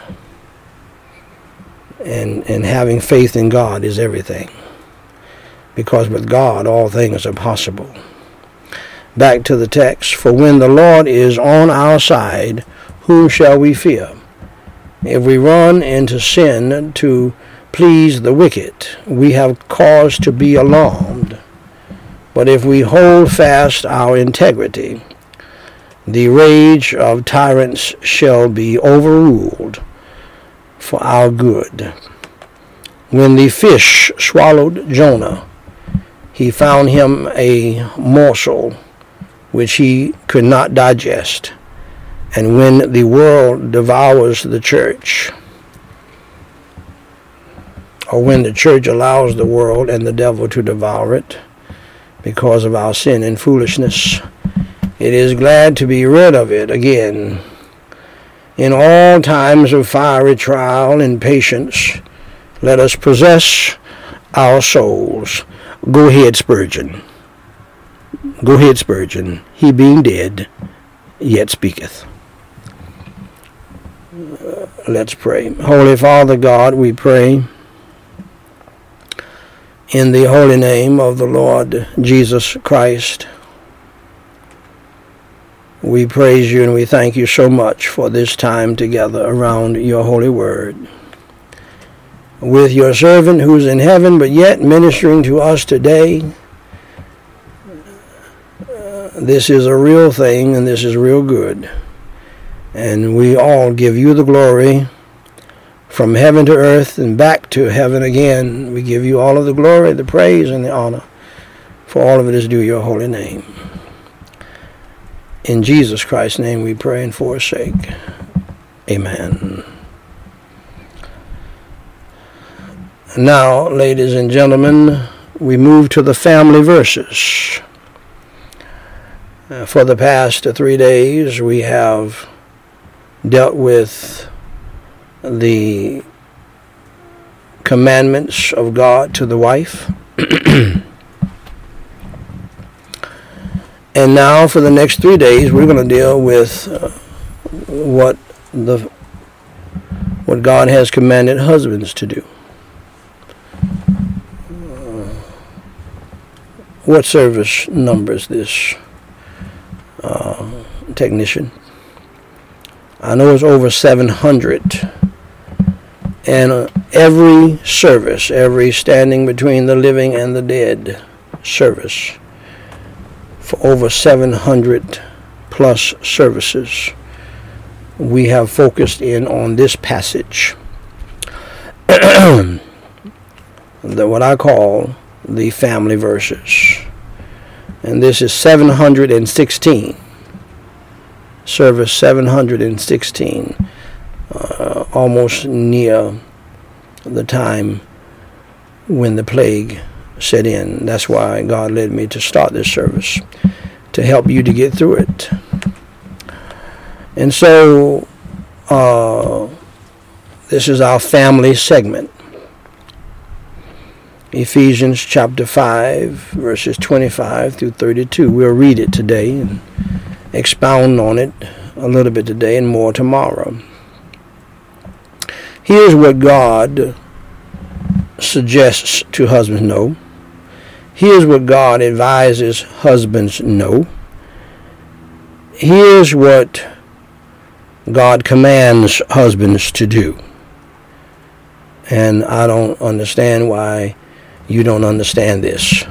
And and having faith in God is everything. Because with God all things are possible. Back to the text. For when the Lord is on our side, whom shall we fear? If we run into sin to please the wicked, we have cause to be alarmed. But if we hold fast our integrity, the rage of tyrants shall be overruled for our good. When the fish swallowed Jonah, he found him a morsel which he could not digest. And when the world devours the church, or when the church allows the world and the devil to devour it because of our sin and foolishness, it is glad to be rid of it again. In all times of fiery trial and patience, let us possess our souls. Go ahead, Spurgeon. Go ahead, Spurgeon. He being dead, yet speaketh. Uh, let's pray. Holy Father God, we pray in the holy name of the Lord Jesus Christ. We praise you and we thank you so much for this time together around your holy word. With your servant who's in heaven but yet ministering to us today, this is a real thing and this is real good. And we all give you the glory from heaven to earth and back to heaven again. We give you all of the glory, the praise, and the honor. For all of it is due your holy name. In Jesus Christ's name we pray and forsake. Amen. Now, ladies and gentlemen, we move to the family verses. Uh, for the past three days, we have dealt with the commandments of God to the wife. and now, for the next three days, we're going to deal with uh, what the what God has commanded husbands to do. Uh, what service number is this? Uh, technician. I know it's over 700. And uh, every service, every standing between the living and the dead service, for over 700 plus services, we have focused in on this passage. the, what I call the family verses and this is 716 service 716 uh, almost near the time when the plague set in. That's why god led me to start this service to help you to get through it. And so uh, this is our family segment Ephesians chapter 5, verses 25 through 32. We'll read it today and expound on it a little bit today and more tomorrow. Here's what God suggests to husbands know. Here's what God advises husbands know. Here's what God commands husbands to do. And I don't understand why you don't understand this.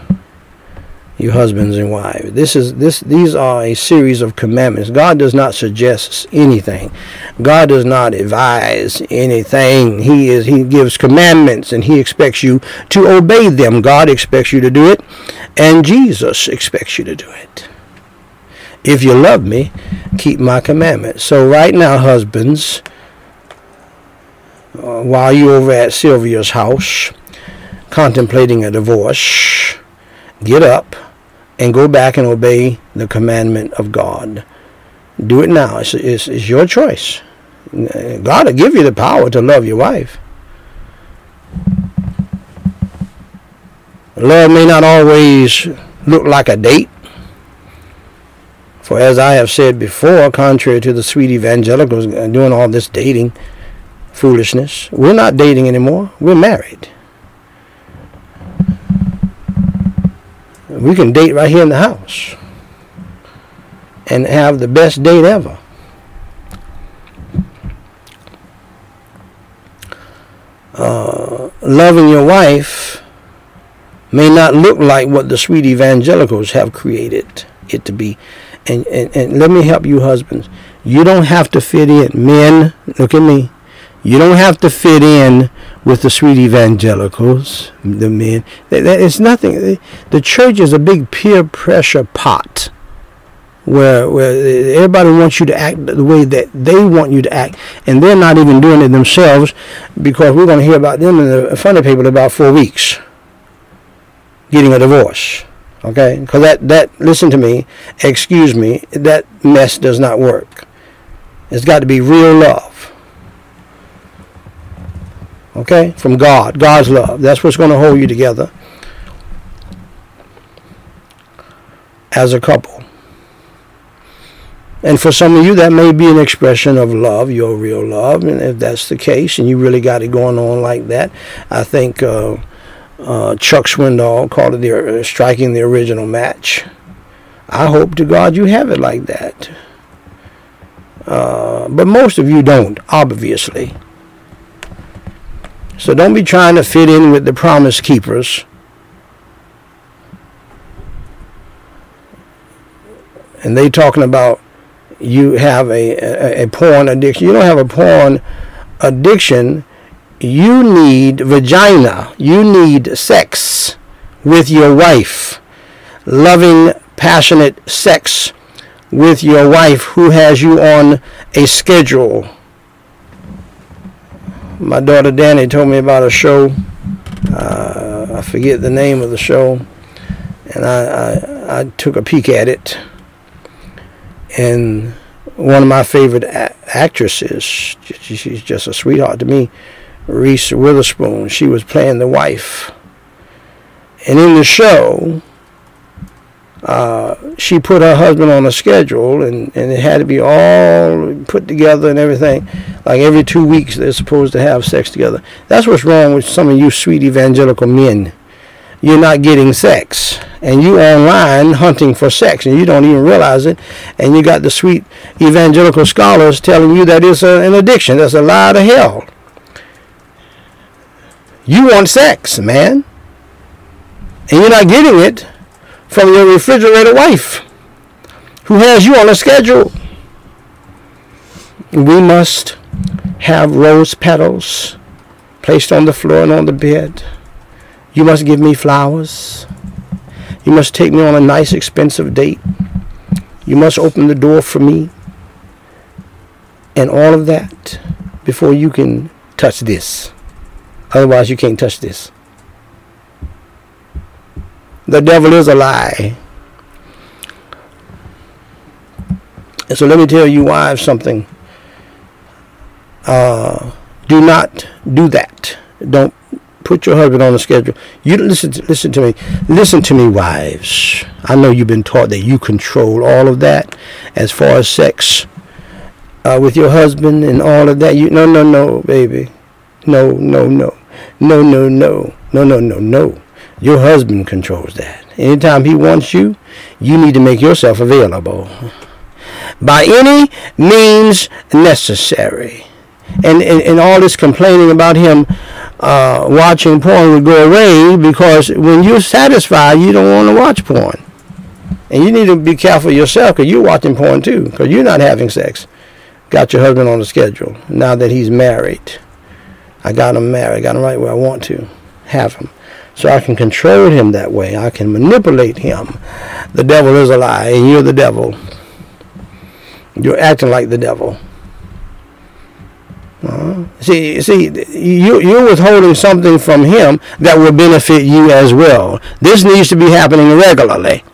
You husbands and wives. This is this these are a series of commandments. God does not suggest anything. God does not advise anything. He is he gives commandments and he expects you to obey them. God expects you to do it and Jesus expects you to do it. If you love me, keep my commandments. So right now husbands uh, while you're over at Sylvia's house contemplating a divorce, get up and go back and obey the commandment of God. Do it now. It's, it's, it's your choice. God will give you the power to love your wife. Love may not always look like a date. For as I have said before, contrary to the sweet evangelicals doing all this dating foolishness, we're not dating anymore. We're married. We can date right here in the house and have the best date ever. Uh, loving your wife may not look like what the sweet evangelicals have created it to be. And, and, and let me help you, husbands. You don't have to fit in. Men, look at me. You don't have to fit in with the sweet evangelicals, the men. It's nothing. The church is a big peer pressure pot where where everybody wants you to act the way that they want you to act, and they're not even doing it themselves because we're going to hear about them in the funny paper in about four weeks getting a divorce. Okay, because that that listen to me, excuse me, that mess does not work. It's got to be real love okay, from God, God's love. That's what's going to hold you together as a couple. And for some of you, that may be an expression of love, your real love. And if that's the case, and you really got it going on like that, I think uh, uh, Chuck Swindoll called it the, uh, striking the original match. I hope to God you have it like that. Uh, but most of you don't, obviously. So don't be trying to fit in with the promise keepers. And they talking about you have a, a, a porn addiction. You don't have a porn addiction. You need vagina. You need sex with your wife. Loving, passionate sex with your wife who has you on a schedule my daughter Danny told me about a show. Uh, I forget the name of the show, and I, I, I took a peek at it. And one of my favorite a- actresses, she's just a sweetheart to me, Reese Witherspoon. She was playing the wife, and in the show, uh, she put her husband on a schedule and, and it had to be all put together and everything. Like every two weeks they're supposed to have sex together. That's what's wrong with some of you sweet evangelical men. You're not getting sex. And you online hunting for sex and you don't even realize it. And you got the sweet evangelical scholars telling you that it's a, an addiction. That's a lie to hell. You want sex, man. And you're not getting it from your refrigerator wife who has you on a schedule. We must have rose petals placed on the floor and on the bed. You must give me flowers. You must take me on a nice, expensive date. You must open the door for me. And all of that before you can touch this. Otherwise, you can't touch this. The devil is a lie. And so let me tell you, wives, something. Uh, do not do that. Don't put your husband on the schedule. You listen. To, listen to me. Listen to me, wives. I know you've been taught that you control all of that, as far as sex uh, with your husband and all of that. You no, no, no, baby. No, no, no, no, no, no, no, no, no, no. Your husband controls that. Anytime he wants you, you need to make yourself available. by any means necessary. And, and, and all this complaining about him uh, watching porn would go away because when you're satisfied, you don't want to watch porn. And you need to be careful yourself because you're watching porn too because you're not having sex. Got your husband on the schedule now that he's married. I got him married. I got him right where I want to have him. So I can control him that way. I can manipulate him. The devil is a lie, and you're the devil. You're acting like the devil. Uh, see, see, you, you're withholding something from him that will benefit you as well. This needs to be happening regularly.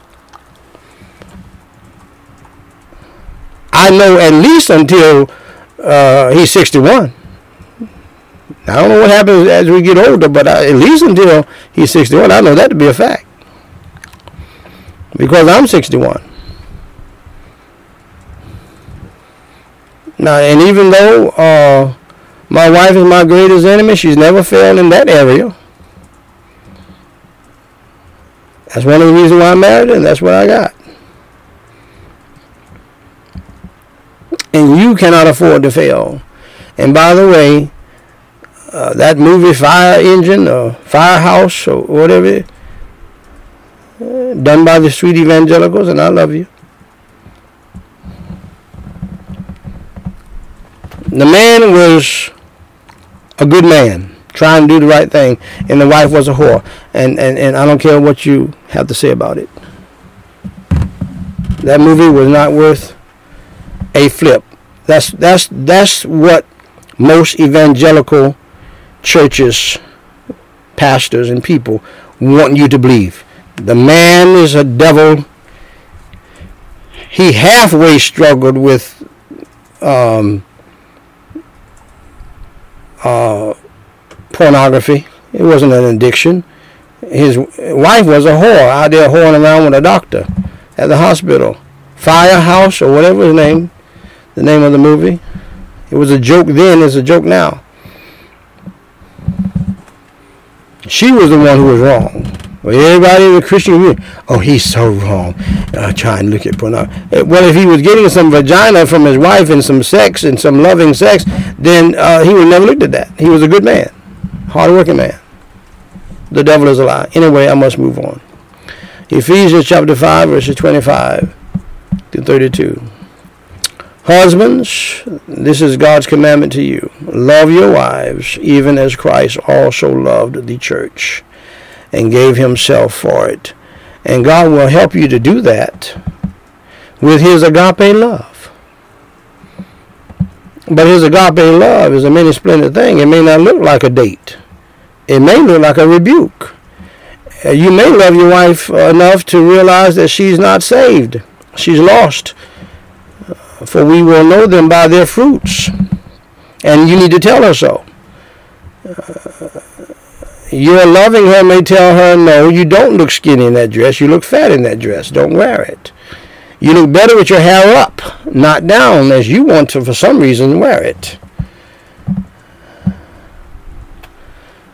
I know at least until uh, he's 61. I don't know what happens as we get older, but I, at least until he's 61, I know that to be a fact. Because I'm 61. Now, and even though uh, my wife is my greatest enemy, she's never failed in that area. That's one of the reasons why I married her, and that's what I got. And you cannot afford to fail. And by the way, uh, that movie Fire Engine or Firehouse or whatever, uh, done by the Sweet Evangelicals, and I love you. The man was a good man, trying to do the right thing, and the wife was a whore. And, and, and I don't care what you have to say about it. That movie was not worth a flip. That's that's that's what most evangelical churches, pastors, and people want you to believe. The man is a devil. He halfway struggled with um, uh, pornography. It wasn't an addiction. His wife was a whore out there whoring around with a doctor at the hospital. Firehouse or whatever his name, the name of the movie. It was a joke then, it's a joke now. She was the one who was wrong. Well, everybody in the Christian community, oh, he's so wrong. Uh, try and look at pornography. Uh, well, if he was getting some vagina from his wife and some sex and some loving sex, then uh, he would never looked at that. He was a good man, hard-working man. The devil is a lie. Anyway, I must move on. Ephesians chapter 5, verses 25 to 32. Husbands, this is God's commandment to you. Love your wives, even as Christ also loved the church and gave himself for it. And God will help you to do that with his agape love. But his agape love is a many splendid thing. It may not look like a date. It may look like a rebuke. Uh, you may love your wife enough to realize that she's not saved. She's lost. For we will know them by their fruits. And you need to tell her so. Uh, your loving her may tell her, no, you don't look skinny in that dress. You look fat in that dress. Don't wear it. You look better with your hair up, not down, as you want to, for some reason, wear it.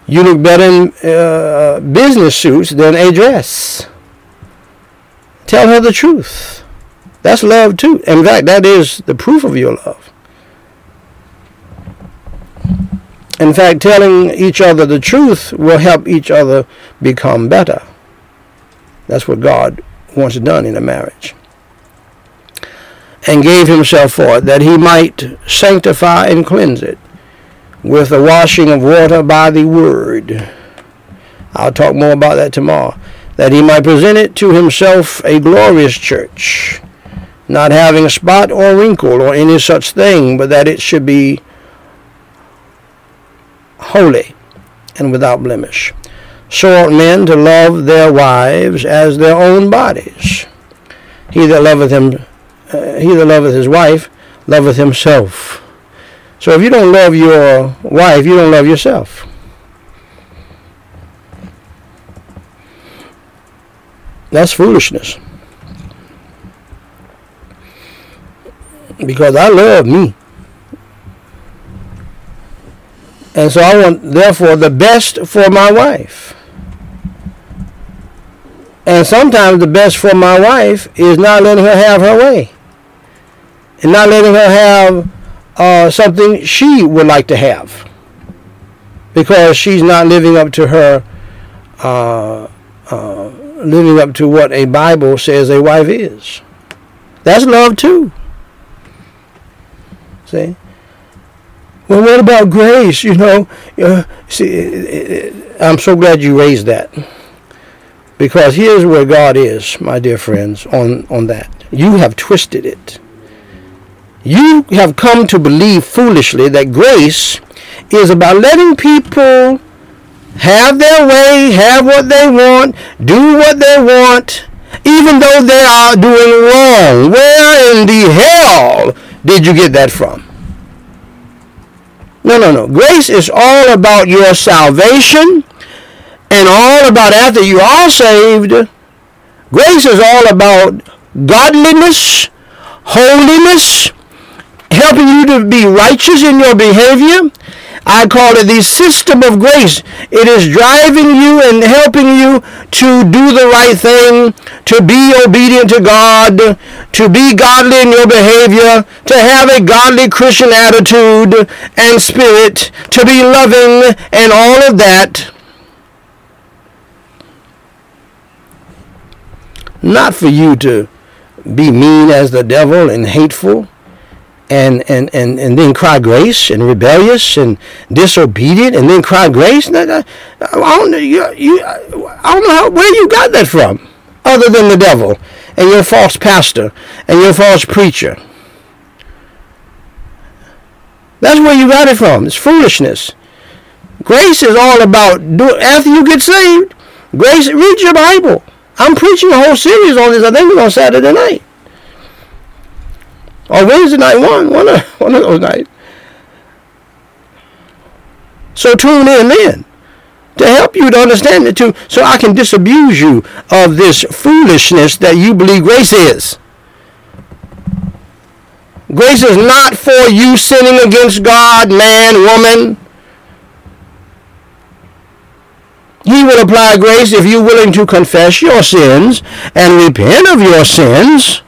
You look better in uh, business suits than a dress. Tell her the truth. That's love too. In fact, that is the proof of your love. In fact, telling each other the truth will help each other become better. That's what God wants done in a marriage. And gave himself for it, that he might sanctify and cleanse it with the washing of water by the word. I'll talk more about that tomorrow. That he might present it to himself a glorious church, not having a spot or wrinkle or any such thing, but that it should be holy and without blemish. So ought men to love their wives as their own bodies. He that loveth him, uh, he that loveth his wife, loveth himself. So if you don't love your wife, you don't love yourself. That's foolishness. Because I love me. And so I want, therefore, the best for my wife. And sometimes the best for my wife is not letting her have her way. and not letting her have uh, something she would like to have because she's not living up to her uh, uh, living up to what a Bible says a wife is. That's love too. See? Well, what about grace? You know, uh, see, I'm so glad you raised that because here's where God is, my dear friends, on on that. You have twisted it. You have come to believe foolishly that grace is about letting people have their way, have what they want, do what they want, even though they are doing wrong. Where in the hell did you get that from? No, no, no. Grace is all about your salvation and all about after you are saved. Grace is all about godliness, holiness, helping you to be righteous in your behavior. I call it the system of grace. It is driving you and helping you to do the right thing, to be obedient to God, to be godly in your behavior, to have a godly Christian attitude and spirit, to be loving and all of that. Not for you to be mean as the devil and hateful and, and, and, and then cry grace and rebellious and disobedient and then cry grace. I don't, you, you, I don't know how, where you got that from other than the devil and your false pastor and your false preacher. That's where you got it from. It's foolishness. Grace is all about do, after you get saved. Grace, read your Bible. I'm preaching a whole series on this. I think it's on Saturday night. Or Wednesday night one, one of, one of those nights. So tune in then to help you to understand it too, so I can disabuse you of this foolishness that you believe grace is. Grace is not for you sinning against God, man, woman. He will apply grace if you're willing to confess your sins and repent of your sins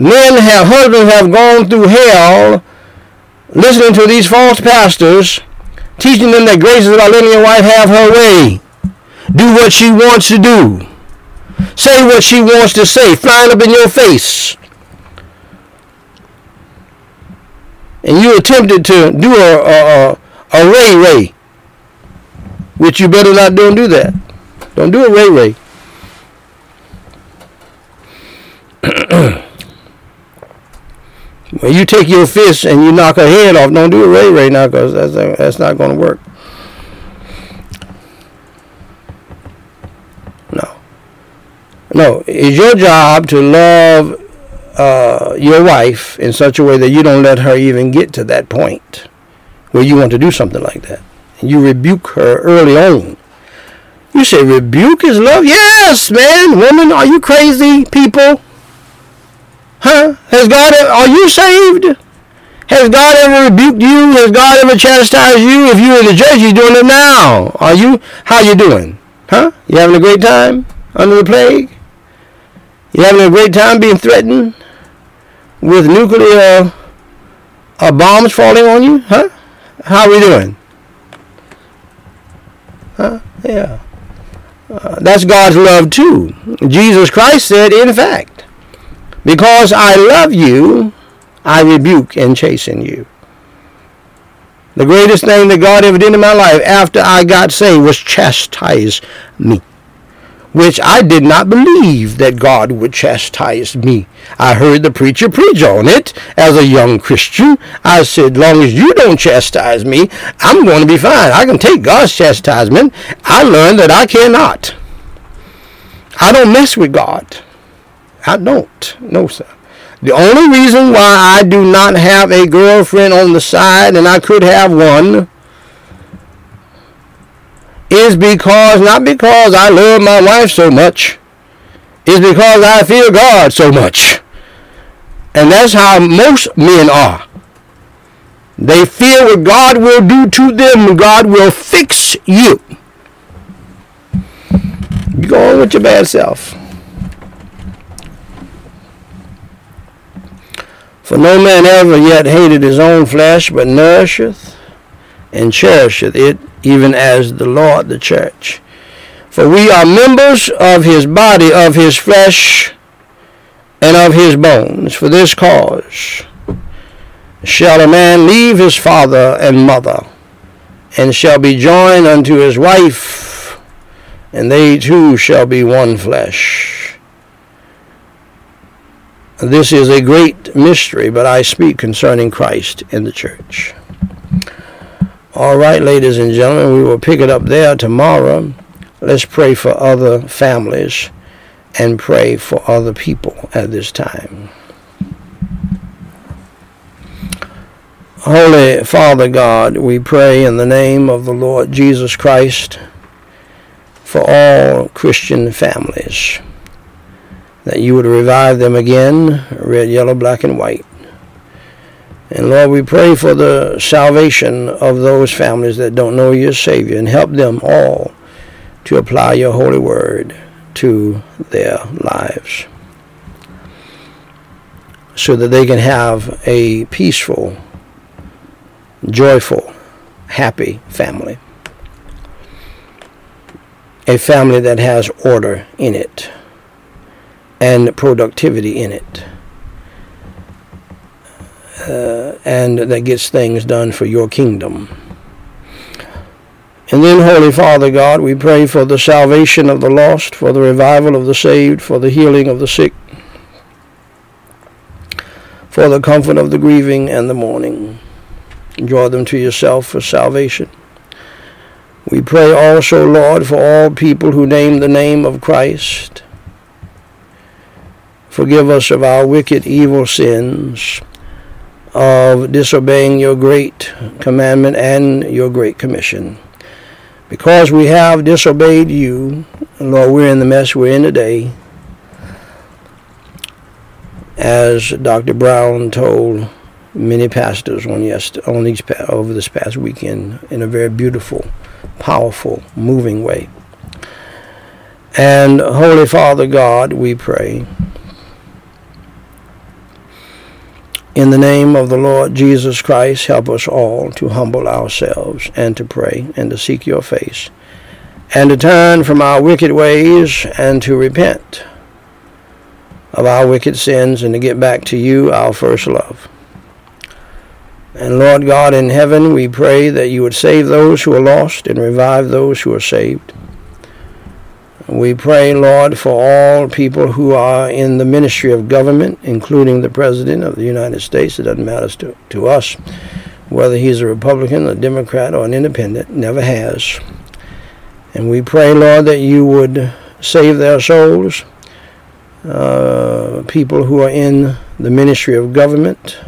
men have, husbands have gone through hell listening to these false pastors teaching them that grace is about letting your wife have her way. Do what she wants to do. Say what she wants to say, flying up in your face. And you attempted to do a, a, a, a ray ray, which you better not don't do that. Don't do a ray ray. When you take your fist and you knock her head off, don't do it right right now because that's, that's not going to work. No. No, it's your job to love uh, your wife in such a way that you don't let her even get to that point where you want to do something like that. And you rebuke her early on. You say rebuke is love? Yes, man, woman, are you crazy, people? Huh? Has God, are you saved? Has God ever rebuked you? Has God ever chastised you? If you're in the church, you're doing it now. Are you, how you doing? Huh? You having a great time under the plague? You having a great time being threatened with nuclear uh, bombs falling on you? Huh? How are we doing? Huh? Yeah. Uh, that's God's love too. Jesus Christ said, in fact, because I love you, I rebuke and chasten you. The greatest thing that God ever did in my life after I got saved was chastise me. Which I did not believe that God would chastise me. I heard the preacher preach on it as a young Christian. I said, long as you don't chastise me, I'm going to be fine. I can take God's chastisement. I learned that I cannot. I don't mess with God. I don't. No, sir. The only reason why I do not have a girlfriend on the side, and I could have one, is because, not because I love my wife so much, is because I fear God so much. And that's how most men are. They fear what God will do to them. God will fix you. You go on with your bad self. For no man ever yet hated his own flesh, but nourisheth and cherisheth it, even as the Lord the church. For we are members of his body, of his flesh, and of his bones. For this cause shall a man leave his father and mother, and shall be joined unto his wife, and they two shall be one flesh. This is a great mystery, but I speak concerning Christ and the church. All right, ladies and gentlemen, we will pick it up there tomorrow. Let's pray for other families and pray for other people at this time. Holy Father God, we pray in the name of the Lord Jesus Christ for all Christian families that you would revive them again, red, yellow, black, and white. And Lord, we pray for the salvation of those families that don't know your Savior and help them all to apply your holy word to their lives so that they can have a peaceful, joyful, happy family. A family that has order in it and productivity in it. Uh, and that gets things done for your kingdom. And then, Holy Father God, we pray for the salvation of the lost, for the revival of the saved, for the healing of the sick, for the comfort of the grieving and the mourning. Draw them to yourself for salvation. We pray also, Lord, for all people who name the name of Christ. Forgive us of our wicked, evil sins, of disobeying your great commandment and your great commission. Because we have disobeyed you, Lord, we're in the mess we're in today. As Dr. Brown told many pastors on, on these, over this past weekend in a very beautiful, powerful, moving way. And Holy Father God, we pray In the name of the Lord Jesus Christ, help us all to humble ourselves and to pray and to seek your face and to turn from our wicked ways and to repent of our wicked sins and to get back to you, our first love. And Lord God in heaven, we pray that you would save those who are lost and revive those who are saved. We pray, Lord, for all people who are in the ministry of government, including the President of the United States. It doesn't matter to, to us whether he's a Republican, a Democrat, or an independent, never has. And we pray, Lord, that you would save their souls. Uh, people who are in the ministry of government,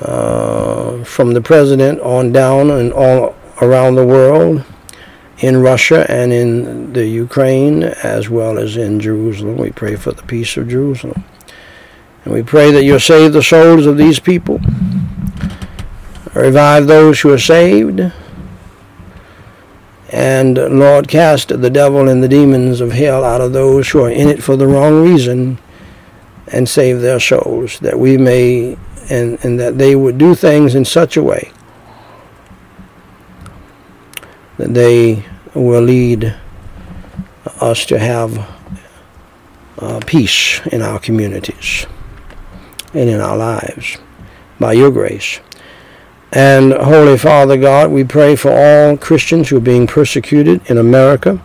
uh, from the president on down and all around the world in Russia and in the Ukraine as well as in Jerusalem. We pray for the peace of Jerusalem. And we pray that you'll save the souls of these people, revive those who are saved, and Lord, cast the devil and the demons of hell out of those who are in it for the wrong reason and save their souls, that we may, and, and that they would do things in such a way that they will lead us to have uh, peace in our communities and in our lives by your grace. And Holy Father God, we pray for all Christians who are being persecuted in America,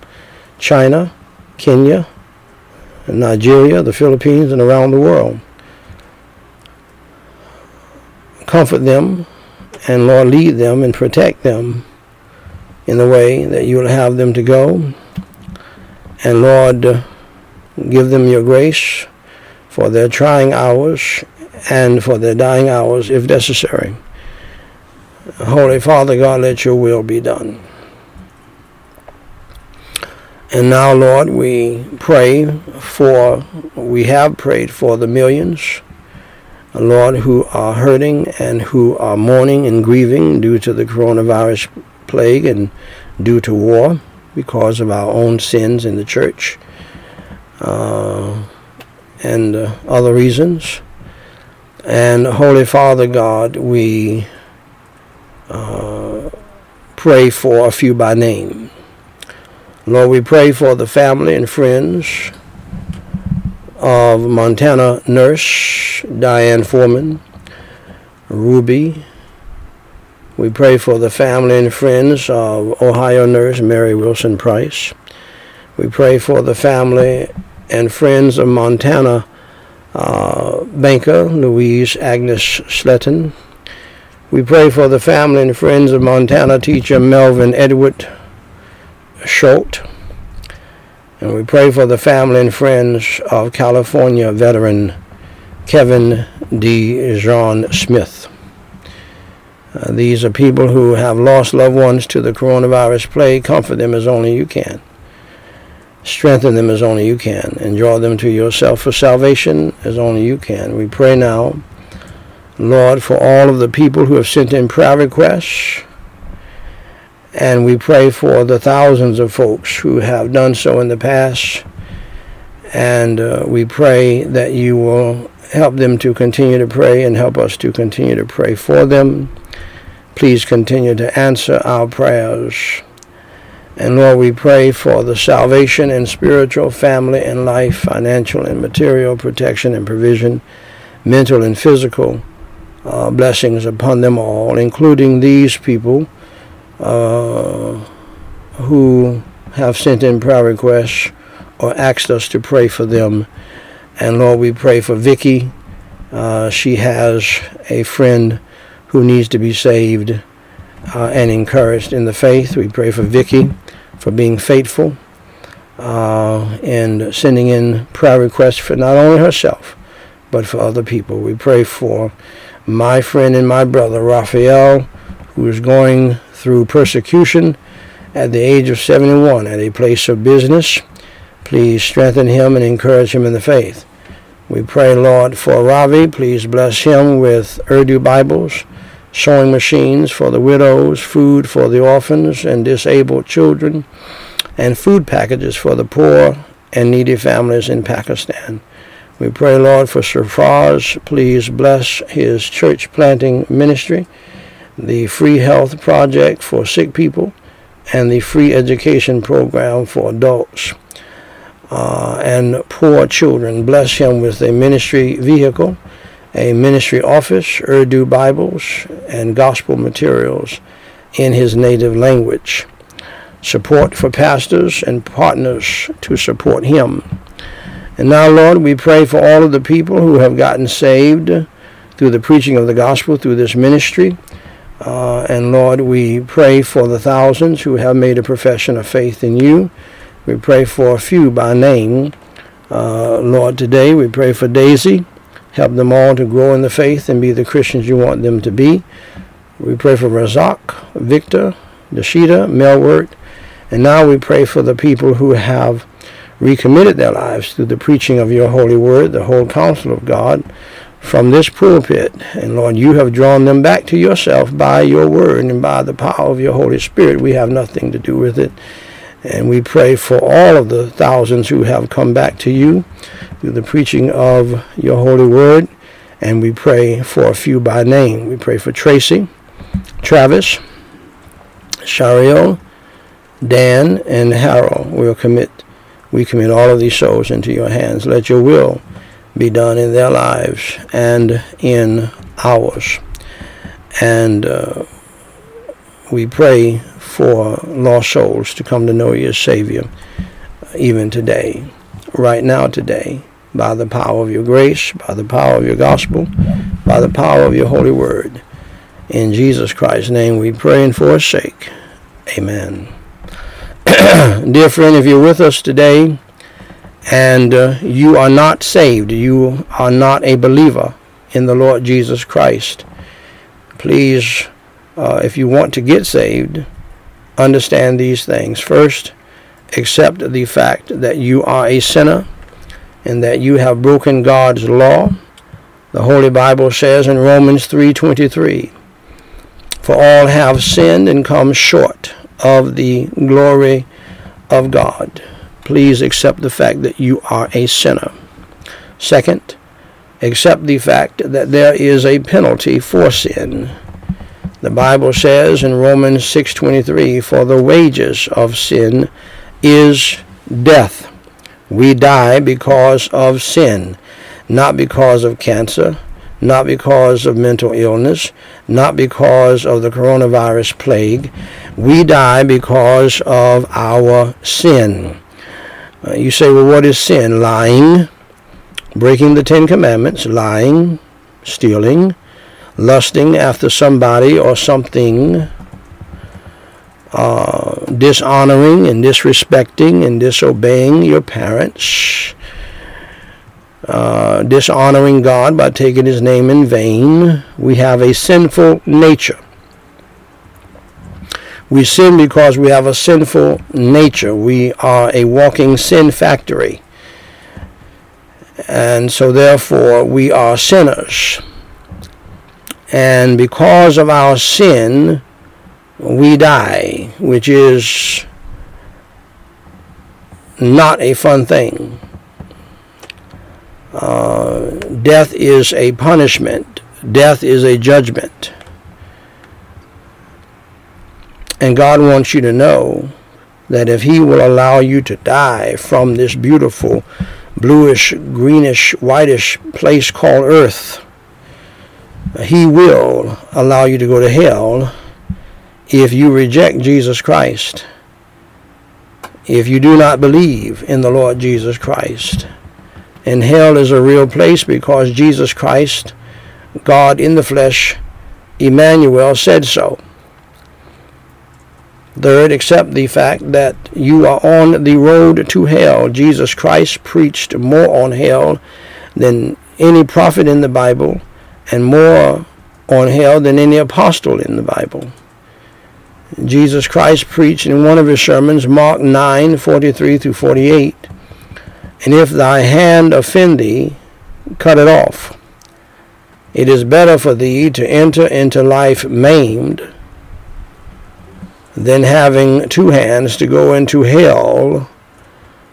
China, Kenya, Nigeria, the Philippines, and around the world. Comfort them and Lord, lead them and protect them in the way that you will have them to go. And Lord, give them your grace for their trying hours and for their dying hours if necessary. Holy Father God, let your will be done. And now, Lord, we pray for, we have prayed for the millions, Lord, who are hurting and who are mourning and grieving due to the coronavirus plague and due to war because of our own sins in the church uh, and uh, other reasons. And Holy Father God, we uh, pray for a few by name. Lord, we pray for the family and friends of Montana nurse Diane Foreman, Ruby. We pray for the family and friends of Ohio nurse Mary Wilson Price. We pray for the family and friends of Montana uh, banker Louise Agnes Sletton. We pray for the family and friends of Montana teacher Melvin Edward Schultz. And we pray for the family and friends of California veteran Kevin D. John Smith. Uh, these are people who have lost loved ones to the coronavirus plague. Comfort them as only you can. Strengthen them as only you can. And draw them to yourself for salvation as only you can. We pray now, Lord, for all of the people who have sent in prayer requests and we pray for the thousands of folks who have done so in the past. And uh, we pray that you will help them to continue to pray and help us to continue to pray for them. Please continue to answer our prayers. And Lord, we pray for the salvation and spiritual, family and life, financial and material protection and provision, mental and physical uh, blessings upon them all, including these people uh, who have sent in prayer requests or asked us to pray for them. And Lord, we pray for Vicky. Uh, she has a friend who needs to be saved uh, and encouraged in the faith. We pray for Vicky for being faithful uh, and sending in prayer requests for not only herself, but for other people. We pray for my friend and my brother, Raphael, who is going through persecution at the age of 71 at a place of business. Please strengthen him and encourage him in the faith. We pray, Lord, for Ravi. Please bless him with Urdu Bibles, sewing machines for the widows, food for the orphans and disabled children, and food packages for the poor and needy families in Pakistan. We pray, Lord, for Surfaz. Please bless his church planting ministry the Free Health Project for sick people, and the Free Education Program for adults uh, and poor children. Bless him with a ministry vehicle, a ministry office, Urdu Bibles, and gospel materials in his native language. Support for pastors and partners to support him. And now, Lord, we pray for all of the people who have gotten saved through the preaching of the gospel through this ministry. Uh, and Lord, we pray for the thousands who have made a profession of faith in you. We pray for a few by name. Uh, Lord, today we pray for Daisy. Help them all to grow in the faith and be the Christians you want them to be. We pray for Razak, Victor, Dashida, Melwert. And now we pray for the people who have recommitted their lives through the preaching of your holy word, the whole counsel of God from this pulpit. And Lord, you have drawn them back to yourself by your word and by the power of your Holy Spirit. We have nothing to do with it. And we pray for all of the thousands who have come back to you through the preaching of your holy word. And we pray for a few by name. We pray for Tracy, Travis, Shariel, Dan, and Harold. We'll commit, we commit all of these souls into your hands. Let your will be done in their lives and in ours. And uh, we pray for lost souls to come to know you as Savior even today, right now, today, by the power of your grace, by the power of your gospel, by the power of your holy word. In Jesus Christ's name we pray and for his sake. Amen. Dear friend, if you're with us today, and uh, you are not saved, you are not a believer in the Lord Jesus Christ, please, uh, if you want to get saved, understand these things. First, accept the fact that you are a sinner and that you have broken God's law. The Holy Bible says in Romans 3:23, "For all have sinned and come short of the glory of God." please accept the fact that you are a sinner. Second, accept the fact that there is a penalty for sin. The Bible says in Romans 6:23, "For the wages of sin is death." We die because of sin, not because of cancer, not because of mental illness, not because of the coronavirus plague. We die because of our sin. Uh, you say, well, what is sin? Lying, breaking the Ten Commandments, lying, stealing, lusting after somebody or something, uh, dishonoring and disrespecting and disobeying your parents, uh, dishonoring God by taking his name in vain. We have a sinful nature. We sin because we have a sinful nature. We are a walking sin factory. And so, therefore, we are sinners. And because of our sin, we die, which is not a fun thing. Uh, death is a punishment. Death is a judgment. And God wants you to know that if He will allow you to die from this beautiful bluish, greenish, whitish place called earth, He will allow you to go to hell if you reject Jesus Christ. If you do not believe in the Lord Jesus Christ. And hell is a real place because Jesus Christ, God in the flesh, Emmanuel, said so. Third, accept the fact that you are on the road to hell. Jesus Christ preached more on hell than any prophet in the Bible and more on hell than any apostle in the Bible. Jesus Christ preached in one of his sermons, Mark 9, 43 through 48, and if thy hand offend thee, cut it off. It is better for thee to enter into life maimed than having two hands to go into hell,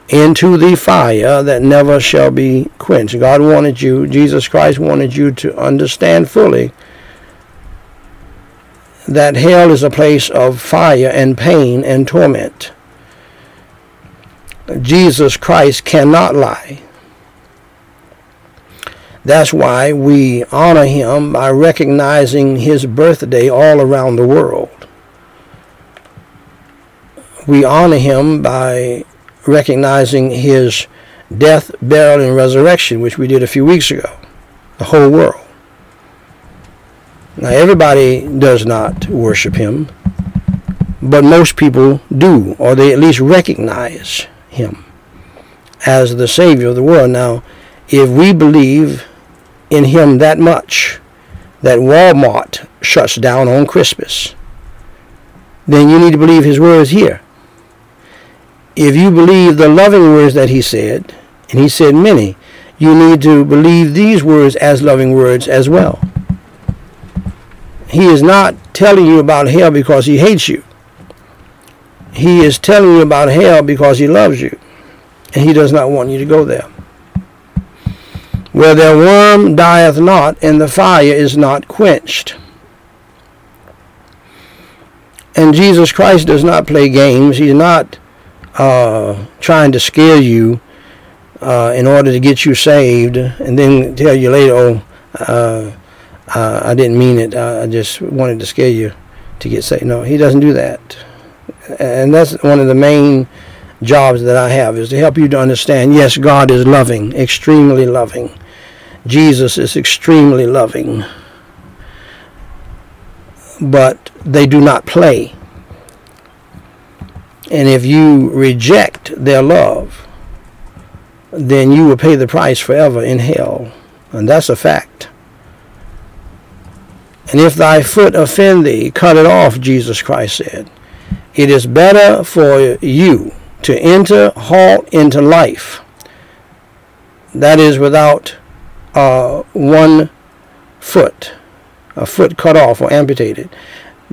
into the fire that never shall be quenched. God wanted you, Jesus Christ wanted you to understand fully that hell is a place of fire and pain and torment. Jesus Christ cannot lie. That's why we honor him by recognizing his birthday all around the world. We honor him by recognizing his death, burial, and resurrection, which we did a few weeks ago. The whole world. Now, everybody does not worship him, but most people do, or they at least recognize him as the Savior of the world. Now, if we believe in him that much that Walmart shuts down on Christmas, then you need to believe his words here. If you believe the loving words that he said, and he said many, you need to believe these words as loving words as well. He is not telling you about hell because he hates you. He is telling you about hell because he loves you. And he does not want you to go there. Where their worm dieth not, and the fire is not quenched. And Jesus Christ does not play games. He's not uh, trying to scare you uh, in order to get you saved and then tell you later, oh, uh, I didn't mean it. I just wanted to scare you to get saved. No, he doesn't do that and that's one of the main jobs that I have is to help you to understand yes God is loving extremely loving Jesus is extremely loving but they do not play and if you reject their love then you will pay the price forever in hell. And that's a fact. And if thy foot offend thee cut it off Jesus Christ said. It is better for you to enter halt into life that is without uh, one foot a foot cut off or amputated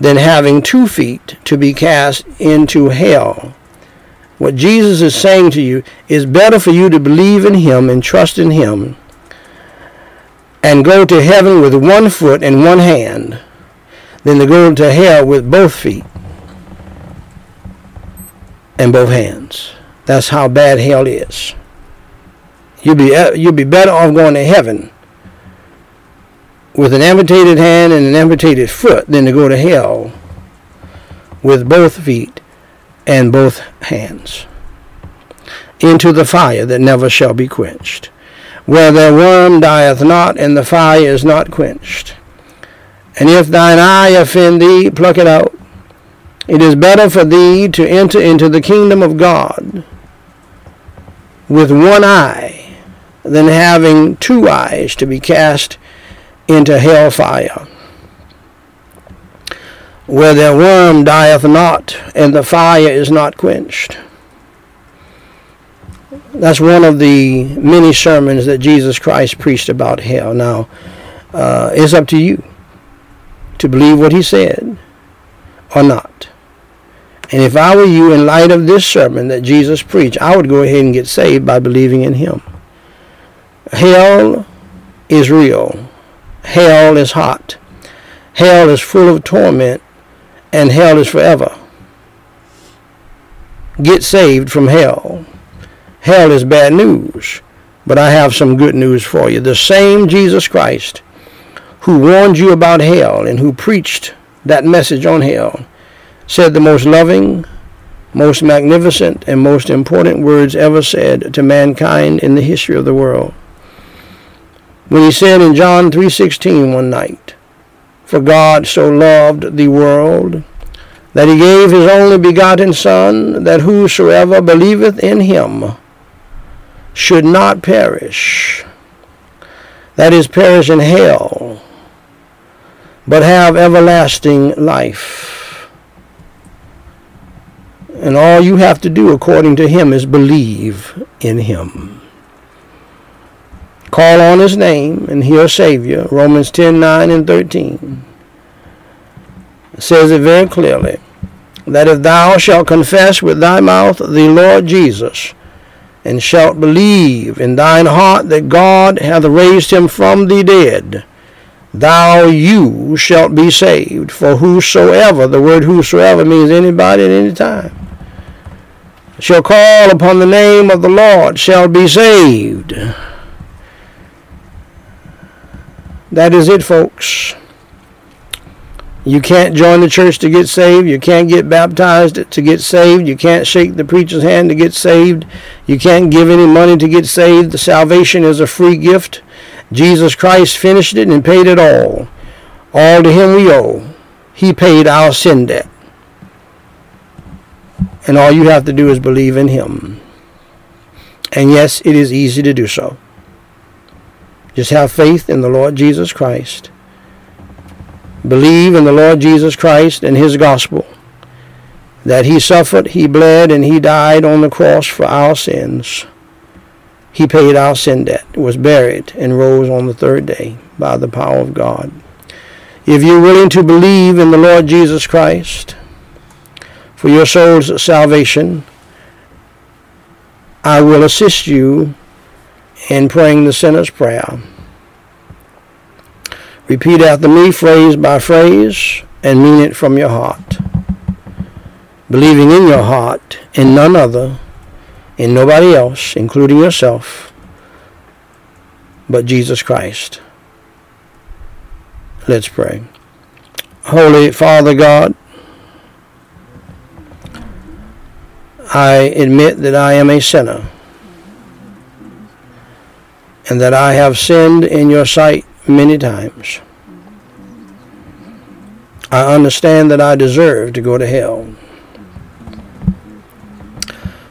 than having two feet to be cast into hell what jesus is saying to you is better for you to believe in him and trust in him and go to heaven with one foot and one hand than to go to hell with both feet and both hands. That's how bad hell is. You'll be you'll be better off going to heaven with an amputated hand and an amputated foot than to go to hell with both feet and both hands into the fire that never shall be quenched, where their worm dieth not and the fire is not quenched. And if thine eye offend thee, pluck it out. It is better for thee to enter into the kingdom of God with one eye than having two eyes to be cast into hell fire, where their worm dieth not and the fire is not quenched. That's one of the many sermons that Jesus Christ preached about hell. Now, uh, it's up to you to believe what he said or not. And if I were you, in light of this sermon that Jesus preached, I would go ahead and get saved by believing in him. Hell is real. Hell is hot. Hell is full of torment. And hell is forever. Get saved from hell. Hell is bad news. But I have some good news for you. The same Jesus Christ who warned you about hell and who preached that message on hell, said the most loving, most magnificent, and most important words ever said to mankind in the history of the world. When he said in John 3:16 one night, "For God so loved the world that he gave his only begotten son, that whosoever believeth in him should not perish, that is perish in hell, but have everlasting life. And all you have to do, according to him, is believe in him. Call on his name, and he'll save you. Romans 10 9 and 13 it says it very clearly that if thou shalt confess with thy mouth the Lord Jesus, and shalt believe in thine heart that God hath raised him from the dead, thou you shalt be saved. For whosoever, the word whosoever means anybody at any time, shall call upon the name of the Lord shall be saved. That is it, folks. You can't join the church to get saved. You can't get baptized to get saved. You can't shake the preacher's hand to get saved. You can't give any money to get saved. The salvation is a free gift. Jesus Christ finished it and paid it all. All to him we owe. He paid our sin debt. And all you have to do is believe in him. And yes, it is easy to do so. Just have faith in the Lord Jesus Christ. Believe in the Lord Jesus Christ and his gospel. That he suffered, he bled, and he died on the cross for our sins. He paid our sin debt, was buried, and rose on the third day by the power of God. If you're willing to believe in the Lord Jesus Christ for your soul's salvation, I will assist you in praying the sinner's prayer. Repeat after me, phrase by phrase, and mean it from your heart. Believing in your heart in none other in nobody else, including yourself, but Jesus Christ. Let's pray. Holy Father God, I admit that I am a sinner and that I have sinned in your sight many times. I understand that I deserve to go to hell.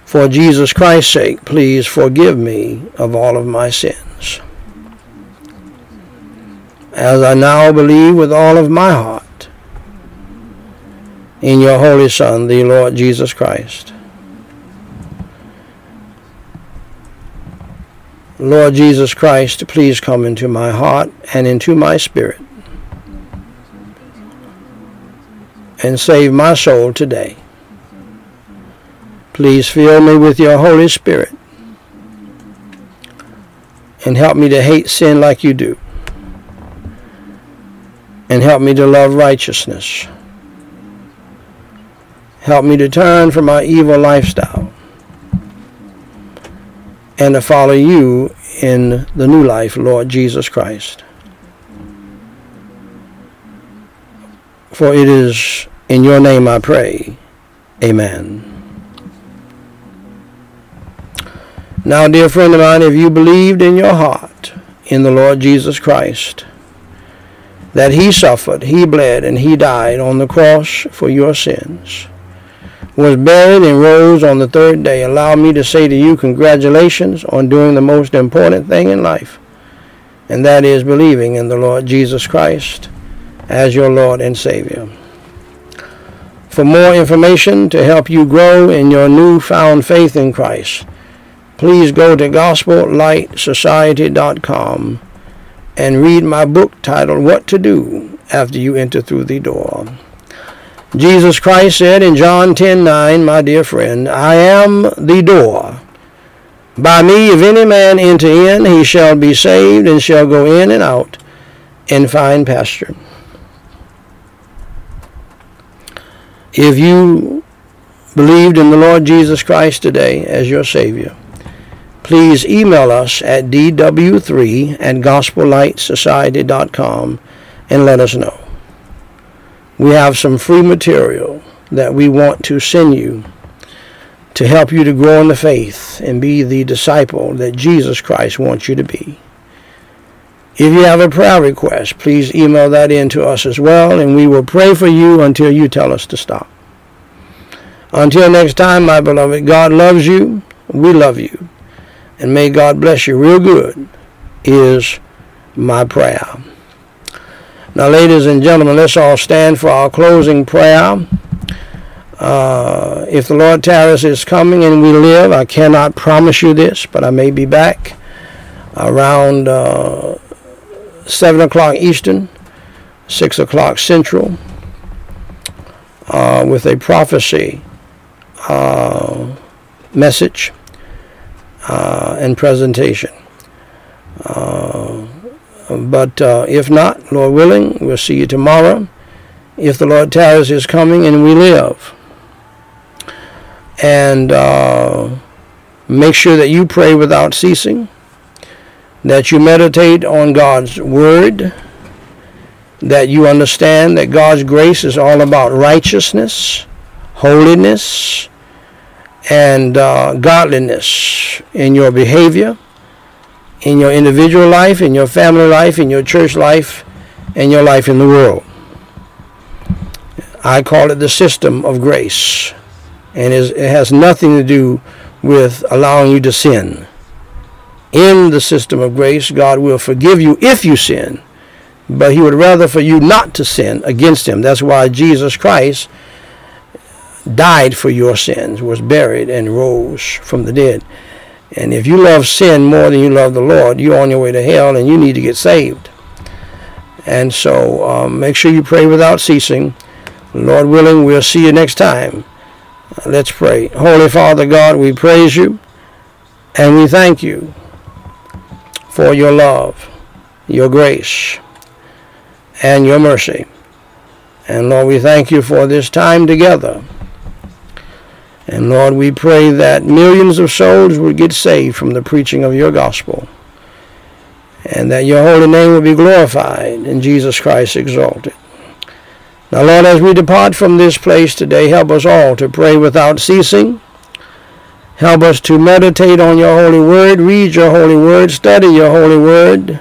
For Jesus Christ's sake, please forgive me of all of my sins. As I now believe with all of my heart in your Holy Son, the Lord Jesus Christ. Lord Jesus Christ, please come into my heart and into my spirit and save my soul today. Please fill me with your Holy Spirit and help me to hate sin like you do. and help me to love righteousness. Help me to turn from my evil lifestyle and to follow you in the new life, Lord Jesus Christ. For it is in your name I pray. Amen. Now, dear friend of mine, if you believed in your heart in the Lord Jesus Christ, that he suffered, he bled, and he died on the cross for your sins, was buried and rose on the third day, allow me to say to you congratulations on doing the most important thing in life, and that is believing in the Lord Jesus Christ as your Lord and Savior. For more information to help you grow in your newfound faith in Christ, please go to gospellightsociety.com and read my book titled What to Do After You Enter Through the Door. Jesus Christ said in John 10:9, my dear friend, I am the door. By me, if any man enter in, he shall be saved and shall go in and out and find pasture. If you believed in the Lord Jesus Christ today as your Savior, please email us at dw3 at gospellightsociety.com and let us know. We have some free material that we want to send you to help you to grow in the faith and be the disciple that Jesus Christ wants you to be. If you have a prayer request, please email that in to us as well, and we will pray for you until you tell us to stop. Until next time, my beloved, God loves you. We love you and may God bless you real good, is my prayer. Now, ladies and gentlemen, let's all stand for our closing prayer. Uh, if the Lord tarries is coming and we live, I cannot promise you this, but I may be back around uh, 7 o'clock Eastern, 6 o'clock Central, uh, with a prophecy uh, message uh, and presentation. But uh, if not, Lord willing, we'll see you tomorrow. If the Lord tarries is coming and we live. And uh, make sure that you pray without ceasing, that you meditate on God's Word, that you understand that God's grace is all about righteousness, holiness, and uh, godliness in your behavior, in your individual life, in your family life, in your church life, and your life in the world. I call it the system of grace, and it has nothing to do with allowing you to sin. In the system of grace, God will forgive you if you sin, but He would rather for you not to sin against Him. That's why Jesus Christ died for your sins, was buried, and rose from the dead. And if you love sin more than you love the Lord, you're on your way to hell and you need to get saved. And so um, make sure you pray without ceasing. Lord willing, we'll see you next time. Let's pray. Holy Father God, we praise you and we thank you for your love, your grace, and your mercy. And Lord, we thank you for this time together. And Lord, we pray that millions of souls would get saved from the preaching of your gospel. And that your holy name will be glorified and Jesus Christ exalted. Now, Lord, as we depart from this place today, help us all to pray without ceasing. Help us to meditate on your holy word, read your holy word, study your holy word,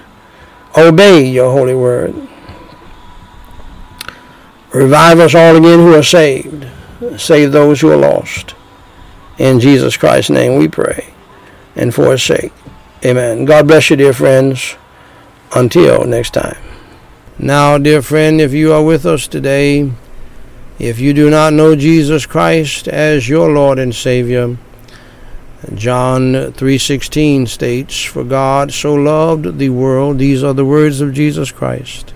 obey your holy word. Revive us all again who are saved. Save those who are lost. In Jesus Christ's name we pray and for his sake. Amen. God bless you, dear friends. Until next time. Now, dear friend, if you are with us today, if you do not know Jesus Christ as your Lord and Savior, John 3:16 states, "For God so loved the world, these are the words of Jesus Christ.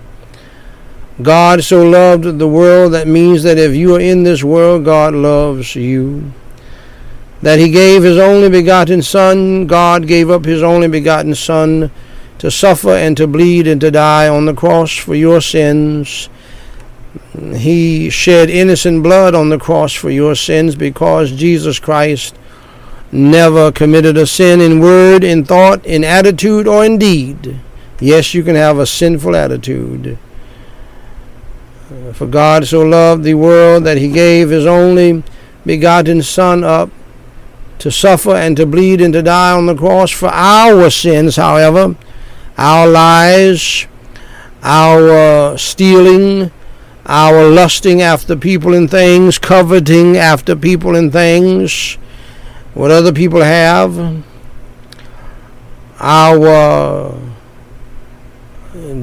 God so loved the world that means that if you are in this world, God loves you that he gave his only begotten Son, God gave up his only begotten Son to suffer and to bleed and to die on the cross for your sins. He shed innocent blood on the cross for your sins because Jesus Christ never committed a sin in word, in thought, in attitude, or in deed. Yes, you can have a sinful attitude. Uh, for God so loved the world that he gave his only begotten Son up to suffer and to bleed and to die on the cross for our sins, however, our lies, our stealing, our lusting after people and things, coveting after people and things, what other people have, our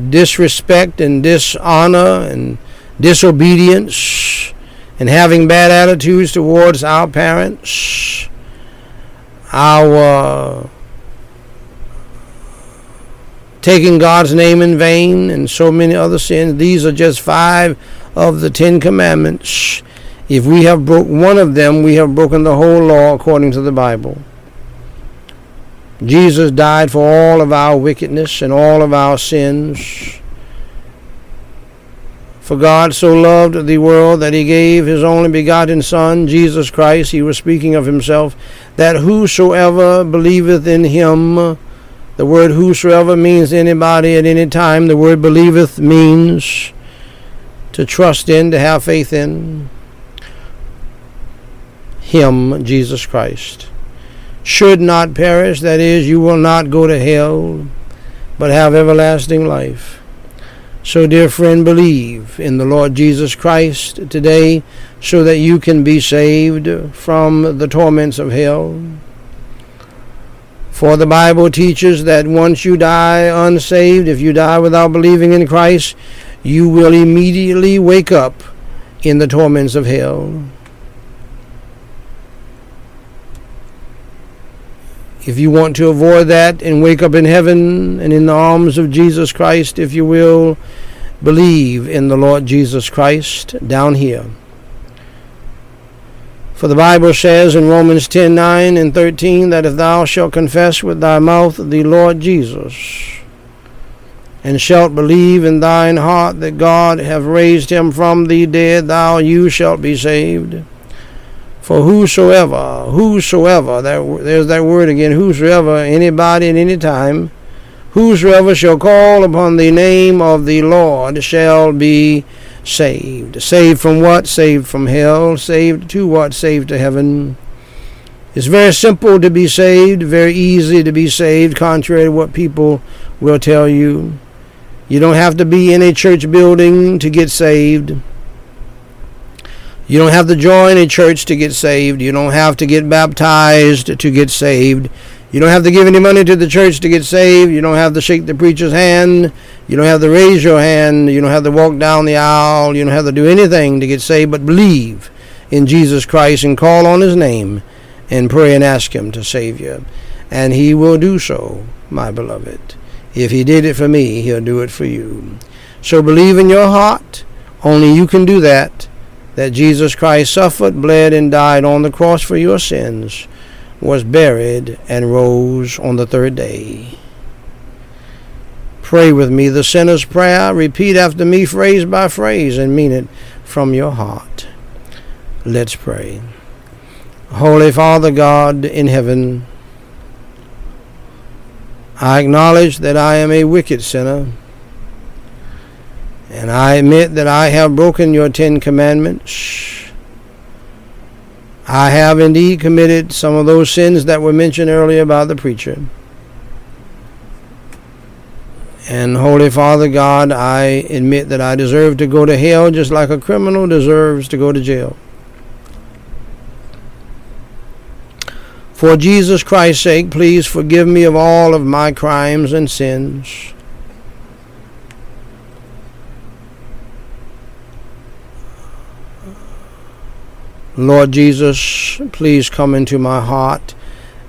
disrespect and dishonor and disobedience and having bad attitudes towards our parents, our taking God's name in vain, and so many other sins. These are just five of the Ten Commandments. If we have broke one of them, we have broken the whole law according to the Bible. Jesus died for all of our wickedness and all of our sins. For God so loved the world that he gave his only begotten Son, Jesus Christ, he was speaking of himself, that whosoever believeth in him the word whosoever means anybody at any time. The word believeth means to trust in, to have faith in Him, Jesus Christ. Should not perish, that is, you will not go to hell, but have everlasting life. So, dear friend, believe in the Lord Jesus Christ today so that you can be saved from the torments of hell. For the Bible teaches that once you die unsaved, if you die without believing in Christ, you will immediately wake up in the torments of hell. If you want to avoid that and wake up in heaven and in the arms of Jesus Christ, if you will, believe in the Lord Jesus Christ down here. For the Bible says in Romans 10 9 and 13 that if thou shalt confess with thy mouth the Lord Jesus, and shalt believe in thine heart that God hath raised him from the dead, thou you shalt be saved. For whosoever, whosoever, that, there's that word again, whosoever, anybody at any time, whosoever shall call upon the name of the Lord shall be saved. Saved from what? Saved from hell. Saved to what? Saved to heaven. It's very simple to be saved, very easy to be saved, contrary to what people will tell you. You don't have to be in a church building to get saved. You don't have to join a church to get saved. You don't have to get baptized to get saved. You don't have to give any money to the church to get saved. You don't have to shake the preacher's hand. You don't have to raise your hand. You don't have to walk down the aisle. You don't have to do anything to get saved but believe in Jesus Christ and call on his name and pray and ask him to save you. And he will do so, my beloved. If he did it for me, he'll do it for you. So believe in your heart. Only you can do that. That Jesus Christ suffered, bled, and died on the cross for your sins was buried, and rose on the third day. Pray with me the sinner's prayer. Repeat after me, phrase by phrase, and mean it from your heart. Let's pray. Holy Father God in heaven, I acknowledge that I am a wicked sinner, and I admit that I have broken your Ten Commandments I have indeed committed some of those sins that were mentioned earlier by the preacher. And Holy Father God, I admit that I deserve to go to hell just like a criminal deserves to go to jail. For Jesus Christ's sake, please forgive me of all of my crimes and sins. Lord Jesus, please come into my heart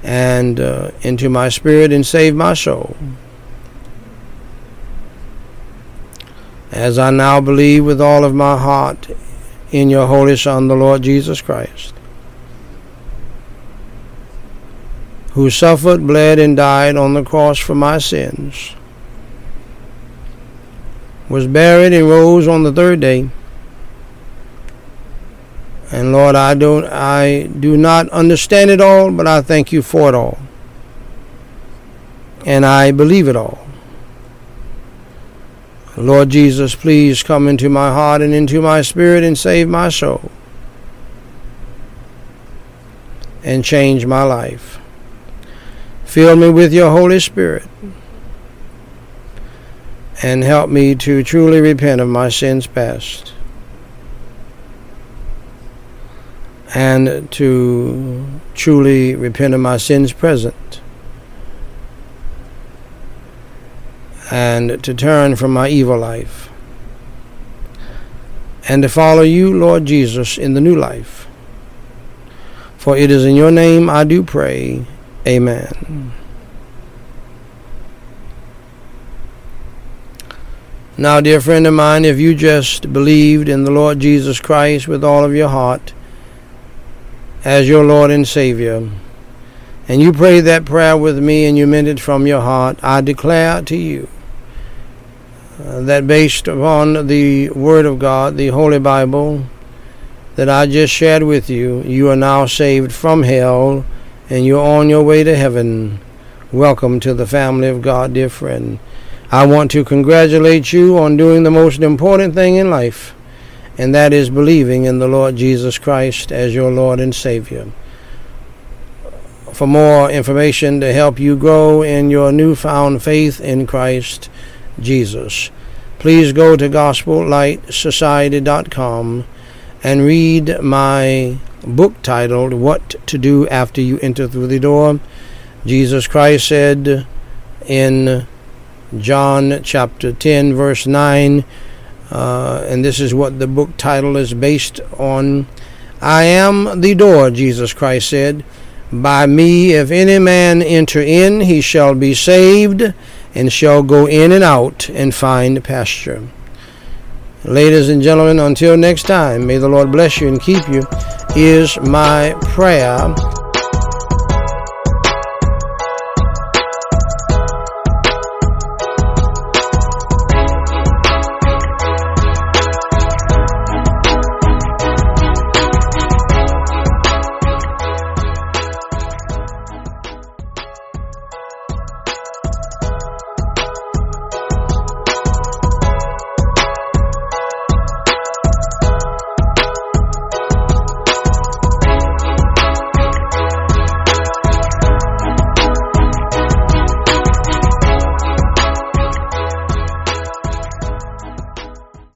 and uh, into my spirit and save my soul. As I now believe with all of my heart in your Holy Son, the Lord Jesus Christ, who suffered, bled, and died on the cross for my sins. was buried, and rose on the third day. And Lord, I don't I do not understand it all, but I thank you for it all. And I believe it all. Lord Jesus, please come into my heart and into my spirit and save my soul. And change my life. Fill me with your Holy Spirit and help me to truly repent of my sins past and to truly repent of my sins present and to turn from my evil life and to follow you, Lord Jesus, in the new life. For it is in your name I do pray. Amen. Now, dear friend of mine, if you just believed in the Lord Jesus Christ with all of your heart as your Lord and Savior, and you prayed that prayer with me and you meant it from your heart, I declare to you uh, that based upon the Word of God, the Holy Bible, that I just shared with you, you are now saved from hell and you're on your way to heaven. Welcome to the family of God, dear friend. I want to congratulate you on doing the most important thing in life, and that is believing in the Lord Jesus Christ as your Lord and Savior. For more information to help you grow in your newfound faith in Christ Jesus, please go to GospelLightSociety.com and read my book titled What to Do After You Enter Through the Door. Jesus Christ said in John chapter 10, verse 9, uh, and this is what the book title is based on. I am the door, Jesus Christ said. By me, if any man enter in, he shall be saved, and shall go in and out and find pasture. Ladies and gentlemen, until next time, may the Lord bless you and keep you, is my prayer.